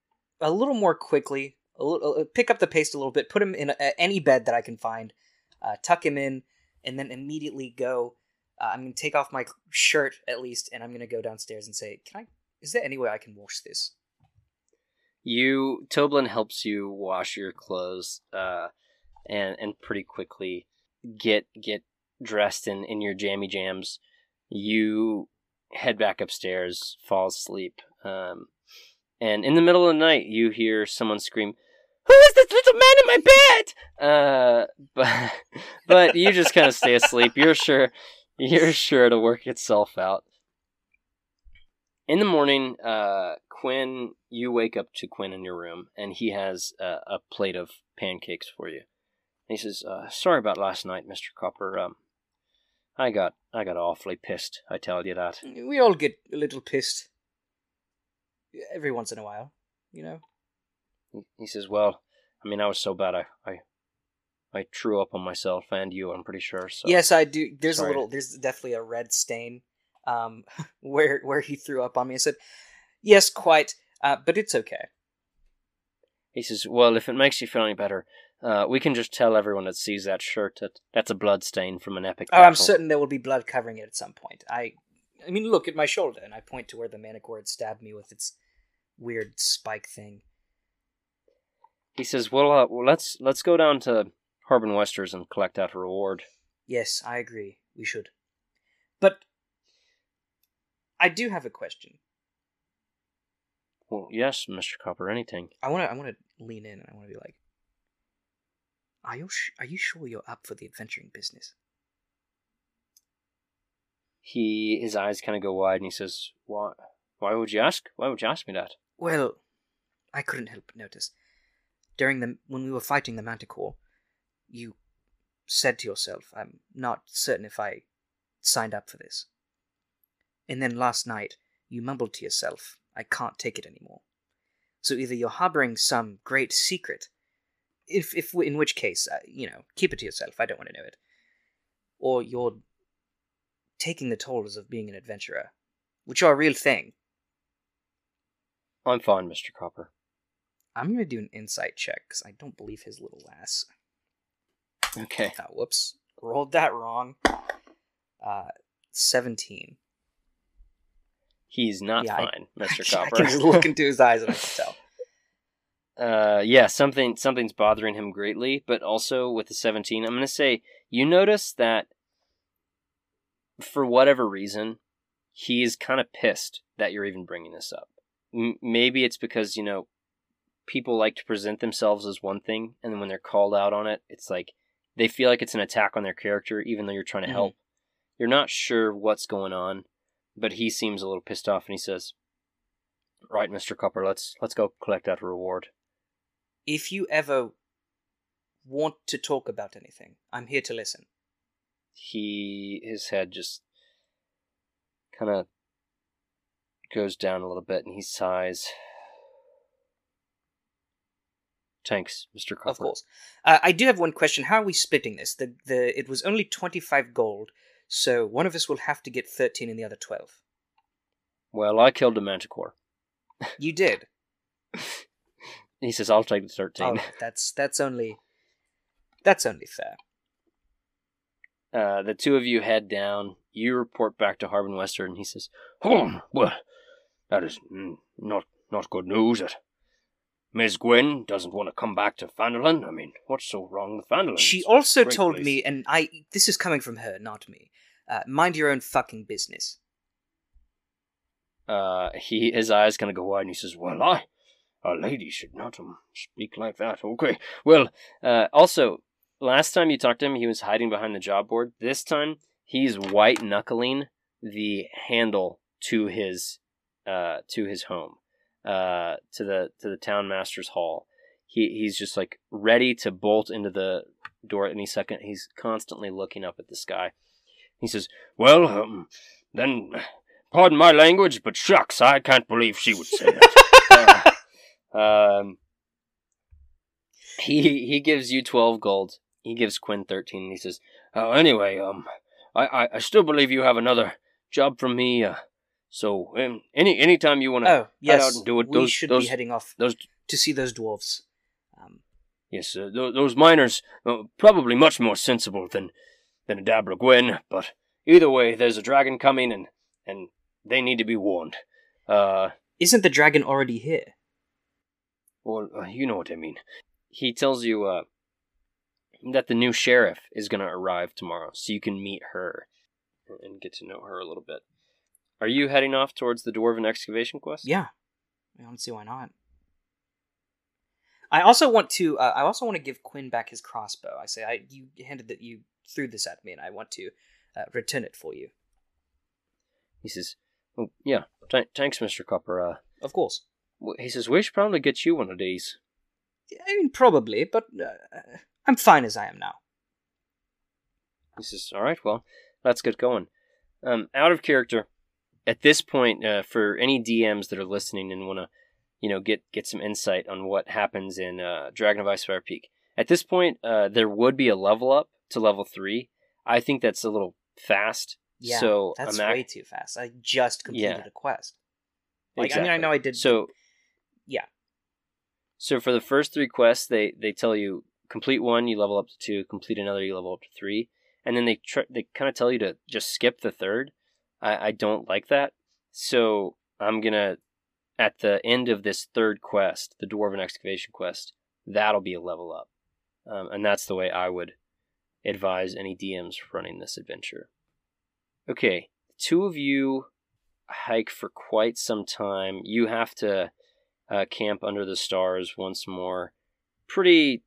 C: a little more quickly. A little, uh, pick up the pace a little bit. Put him in a, any bed that I can find. Uh, tuck him in, and then immediately go. Uh, I'm gonna take off my shirt at least, and I'm gonna go downstairs and say, "Can I? Is there any way I can wash this?"
B: You Toblin helps you wash your clothes uh and and pretty quickly get get dressed in in your jammy jams. You head back upstairs fall asleep um and in the middle of the night you hear someone scream who is this little man in my bed? Uh but but you just kind of stay asleep. You're sure you're sure to work itself out in the morning, uh, Quinn, you wake up to Quinn in your room, and he has uh, a plate of pancakes for you. And he says, uh, "Sorry about last night, Mister Copper. Um, I got I got awfully pissed. I tell you that.
C: We all get a little pissed every once in a while, you know.
B: He- He says, "Well, I mean, I was so bad. I I, I threw up on myself and you. I'm pretty sure. So
C: yes, I do. There's
B: Sorry.
C: a little. There's definitely a red stain, um, where where he threw up on me. I said, "Yes, quite, uh, but it's okay."
B: He says, "Well, if it makes you feel any better, uh, we can just tell everyone that sees that shirt that that's a blood stain from an epic."
C: Oh, I'm certain there will be blood covering it at some point. I, I mean, look at my shoulder, and I point to where the manticore had stabbed me with its weird spike thing.
B: He says, "Well, uh, well let's let's go down to Harbin Westers and collect that reward."
C: Yes, I agree. We should. But I do have a question.
B: Well, yes, Mister Copper. Anything.
C: I want to. I want to lean in, and I want to be like, "Are you? Sh- are you sure you're up for the adventuring business?"
B: He his eyes kind of go wide, and he says, "Why? Why would you ask? Why would you ask me that?"
C: Well, I couldn't help but notice during the when we were fighting the Manticore, you said to yourself, "I'm not certain if I signed up for this." And then last night, you mumbled to yourself, "I can't take it anymore." So either you're harboring some great secret, if if in which case, uh, you know, keep it to yourself. I don't want to know it, or you're taking the tolls of being an adventurer, which are a real thing.
B: I'm fine, Mister Copper.
C: I'm gonna do an insight check because I don't believe his little ass.
B: Okay.
C: Oh, whoops, rolled that wrong. Uh, seventeen.
B: He's not
C: Yeah, I-
B: fine, Mister
C: I
B: Copper.
C: can look into his eyes and I can tell.
B: uh, yeah, something something's bothering him greatly, but also with the 17, I'm gonna say you notice that for whatever reason, he is kind of pissed that you're even bringing this up. M- maybe it's because you know people like to present themselves as one thing, and then when they're called out on it, it's like they feel like it's an attack on their character, even though you're trying to
C: Mhm.
B: help. You're not sure what's going on, but he seems a little pissed off, and he says, "Right, Mister Copper, let's let's go collect that reward."
C: If you ever want to talk about anything, I'm here to listen.
B: he his head just kind of goes down a little bit and he sighs thanks mr copper
C: Of course. Uh, I do have one question. How are we splitting this? The the it was only twenty five gold, so one of us will have to get thirteen and the other twelve.
B: well i killed a manticore
C: You did.
B: he says i'll take the 13
C: All right, that's that's only that's only fair.
B: uh, the two of you head down you report back to harbin western and he says
A: Oh, well, that is mm, not not good news. That Miss Gwynn doesn't want to come back to Phandalin. I mean, what's so wrong with Phandalin?
C: She also told
A: place.
C: me, and I this is coming from her, not me. Uh, mind your own fucking business.
B: uh, he his eyes kind of go wide and he says
A: Well, I, a lady should not um, speak like that. Okay.
B: Well, uh, also, last time you talked to him, he was hiding behind the job board. This time, he's white knuckling the handle to his uh, to his home, uh, to the to the town master's hall. He he's just like ready to bolt into the door at any second. He's constantly looking up at the sky. He says,
A: Well, um, then, pardon my language, but shucks, I can't believe she would say that.
B: um, he he gives you twelve gold. He gives Quinn thirteen. And he says,
A: Uh, anyway, um, I, I, I still believe you have another job from me. Uh, so um, any anytime you want to
C: Oh yes,
A: out and do it,
C: we
A: those
C: should
A: those
C: be heading off
A: those
C: to see those dwarves. Um,
A: yes, uh, those, those miners uh, probably much more sensible than than Dabra Gwynn. But either way, there's a dragon coming, and and they need to be warned. Uh,
C: isn't the dragon already here?
A: well, uh, you know what I mean.
B: he tells you uh, that the new sheriff is going to arrive tomorrow, so you can meet her and get to know her a little bit. Are you heading off towards the dwarven excavation quest?
C: Yeah, I don't see why not. I also want to. Uh, I also want to give Quinn back his crossbow. I say, I you handed that you threw this at me, and I want to uh, return it for you.
B: He says, oh, "Yeah, th- thanks, Mister Copper." Uh,
C: Of course.
B: he says, "We should probably get you one of these."
C: I mean, probably, but uh, I'm fine as I am now.
B: He says, "All right, well, let's get going." Um, out of character, at this point, uh, for any DMs that are listening and want to, you know, get get some insight on what happens in uh, Dragon of Icespire Peak. At this point, uh, there would be a level up to level three. I think that's a little fast.
C: Yeah,
B: so
C: that's
B: I'm
C: way too fast. I just completed
B: Yeah.
C: a quest. Like, I mean, I know I did.
B: So
C: yeah.
B: So for the first three quests, they they tell you complete one, you level up to two. Complete another, you level up to three. And then they tr- they kind of tell you to just skip the third. I, I don't like that. So I'm gonna at the end of this third quest, the dwarven excavation quest, that'll be a level up, um, and that's the way I would advise any DMs running this adventure. Okay, two of you hike for quite some time. You have to uh, camp under the stars once more. Pretty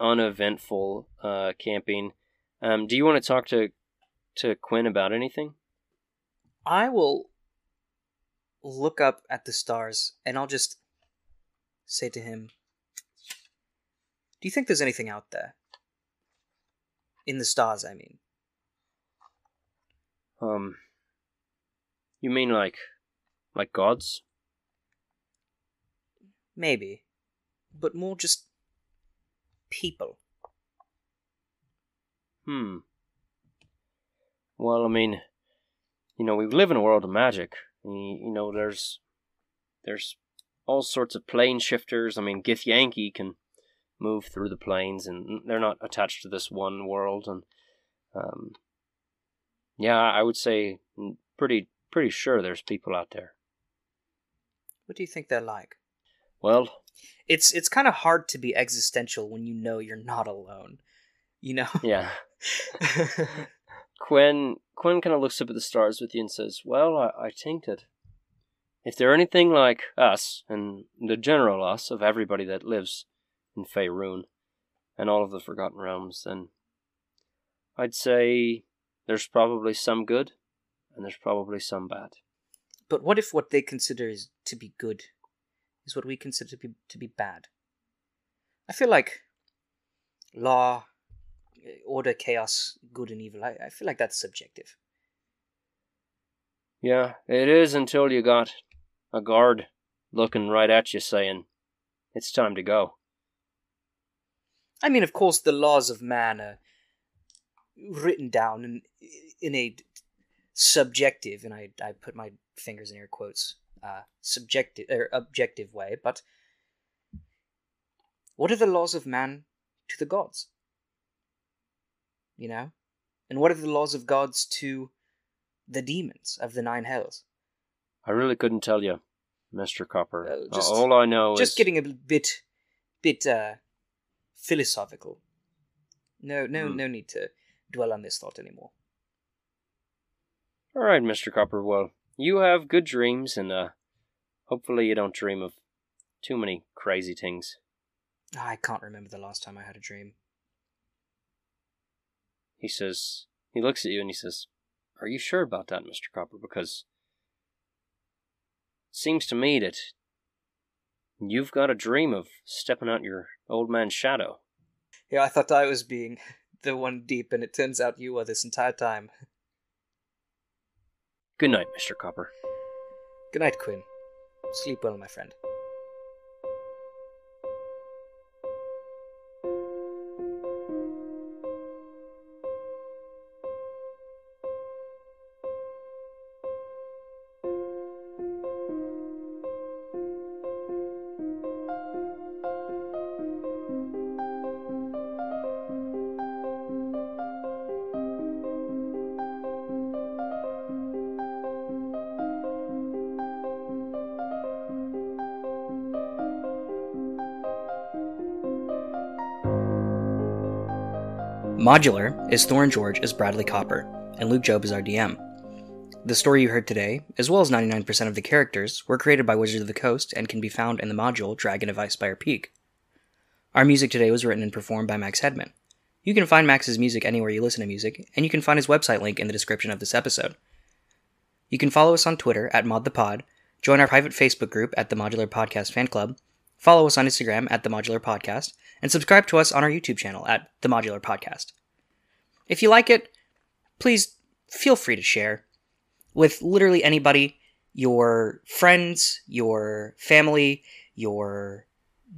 B: uneventful uh, camping. Um, do you want to talk to to Quinn about anything?
C: I will look up at the stars and I'll just say to him, Do you think there's anything out there? In the stars, I mean.
B: Um, you mean like like gods?
C: Maybe. But more just people.
B: Hmm. Well, I mean, you know, we live in a world of magic. You know, there's there's all sorts of plane shifters. I mean, Githyanki can move through the planes, and they're not attached to this one world. And um, yeah, I would say mm, pretty pretty sure there's people out there.
C: What do you think they're like?
B: Well,
C: It's it's kind of hard to be existential when you know you're not alone. You know?
B: yeah, Quinn Quinn kind of looks up at the stars with you and says, "Well, I, I that if they're anything like us and the general us of everybody that lives in Faerun and all of the Forgotten Realms, then I'd say there's probably some good and there's probably some bad.
C: But what if what they consider is to be good is what we consider to be to be bad? I feel like law, order, chaos, good and evil. I, I feel like that's subjective.
B: Yeah, it is until you got a guard looking right at you saying, it's time to go.
C: I mean, of course, the laws of man are written down in in a subjective, and I I put my fingers in air quotes, uh, subjective or objective way. But what are the laws of man to the gods? You know, and what are the laws of gods to the demons of the nine hells?
B: I really couldn't tell you, Mister Copper.
C: Uh, just-
B: All I know is
C: Just
B: is
C: getting a bit, bit uh, philosophical. No, no,
B: Hmm.
C: no need to dwell on this thought anymore.
B: all right, Mister Copper. Well, you have good dreams, and uh, hopefully you don't dream of too many crazy things.
C: I can't remember the last time I had a dream.
B: He says he looks at you and he says, "Are you sure about that, Mister Copper? Because it seems to me that you've got a dream of stepping out your old man's shadow."
C: Yeah, I thought I was being the one deep, and it turns out you were this entire time.
B: Good night, Mister Copper.
C: Good night, Quinn. Sleep well, my friend. Modular is Thorin George as Bradley Copper, and Luke Job is our DM. The story you heard today, as well as 99% of the characters, were created by Wizards of the Coast and can be found in the module Dragon of Icespire Peak. Our music today was written and performed by Max Hedman. You can find Max's music anywhere you listen to music, and you can find his website link in the description of this episode. You can follow us on Twitter at ModThePod, join our private Facebook group at the Modular Podcast Fan Club, follow us on Instagram at the Modular Podcast, and subscribe to us on our YouTube channel at the Modular Podcast. If you like it, please feel free to share with literally anybody your friends, your family, your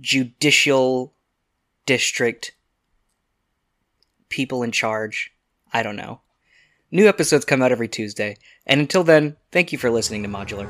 C: judicial district people in charge. I don't know. New episodes come out every Tuesday, and until then, thank you for listening to Modular.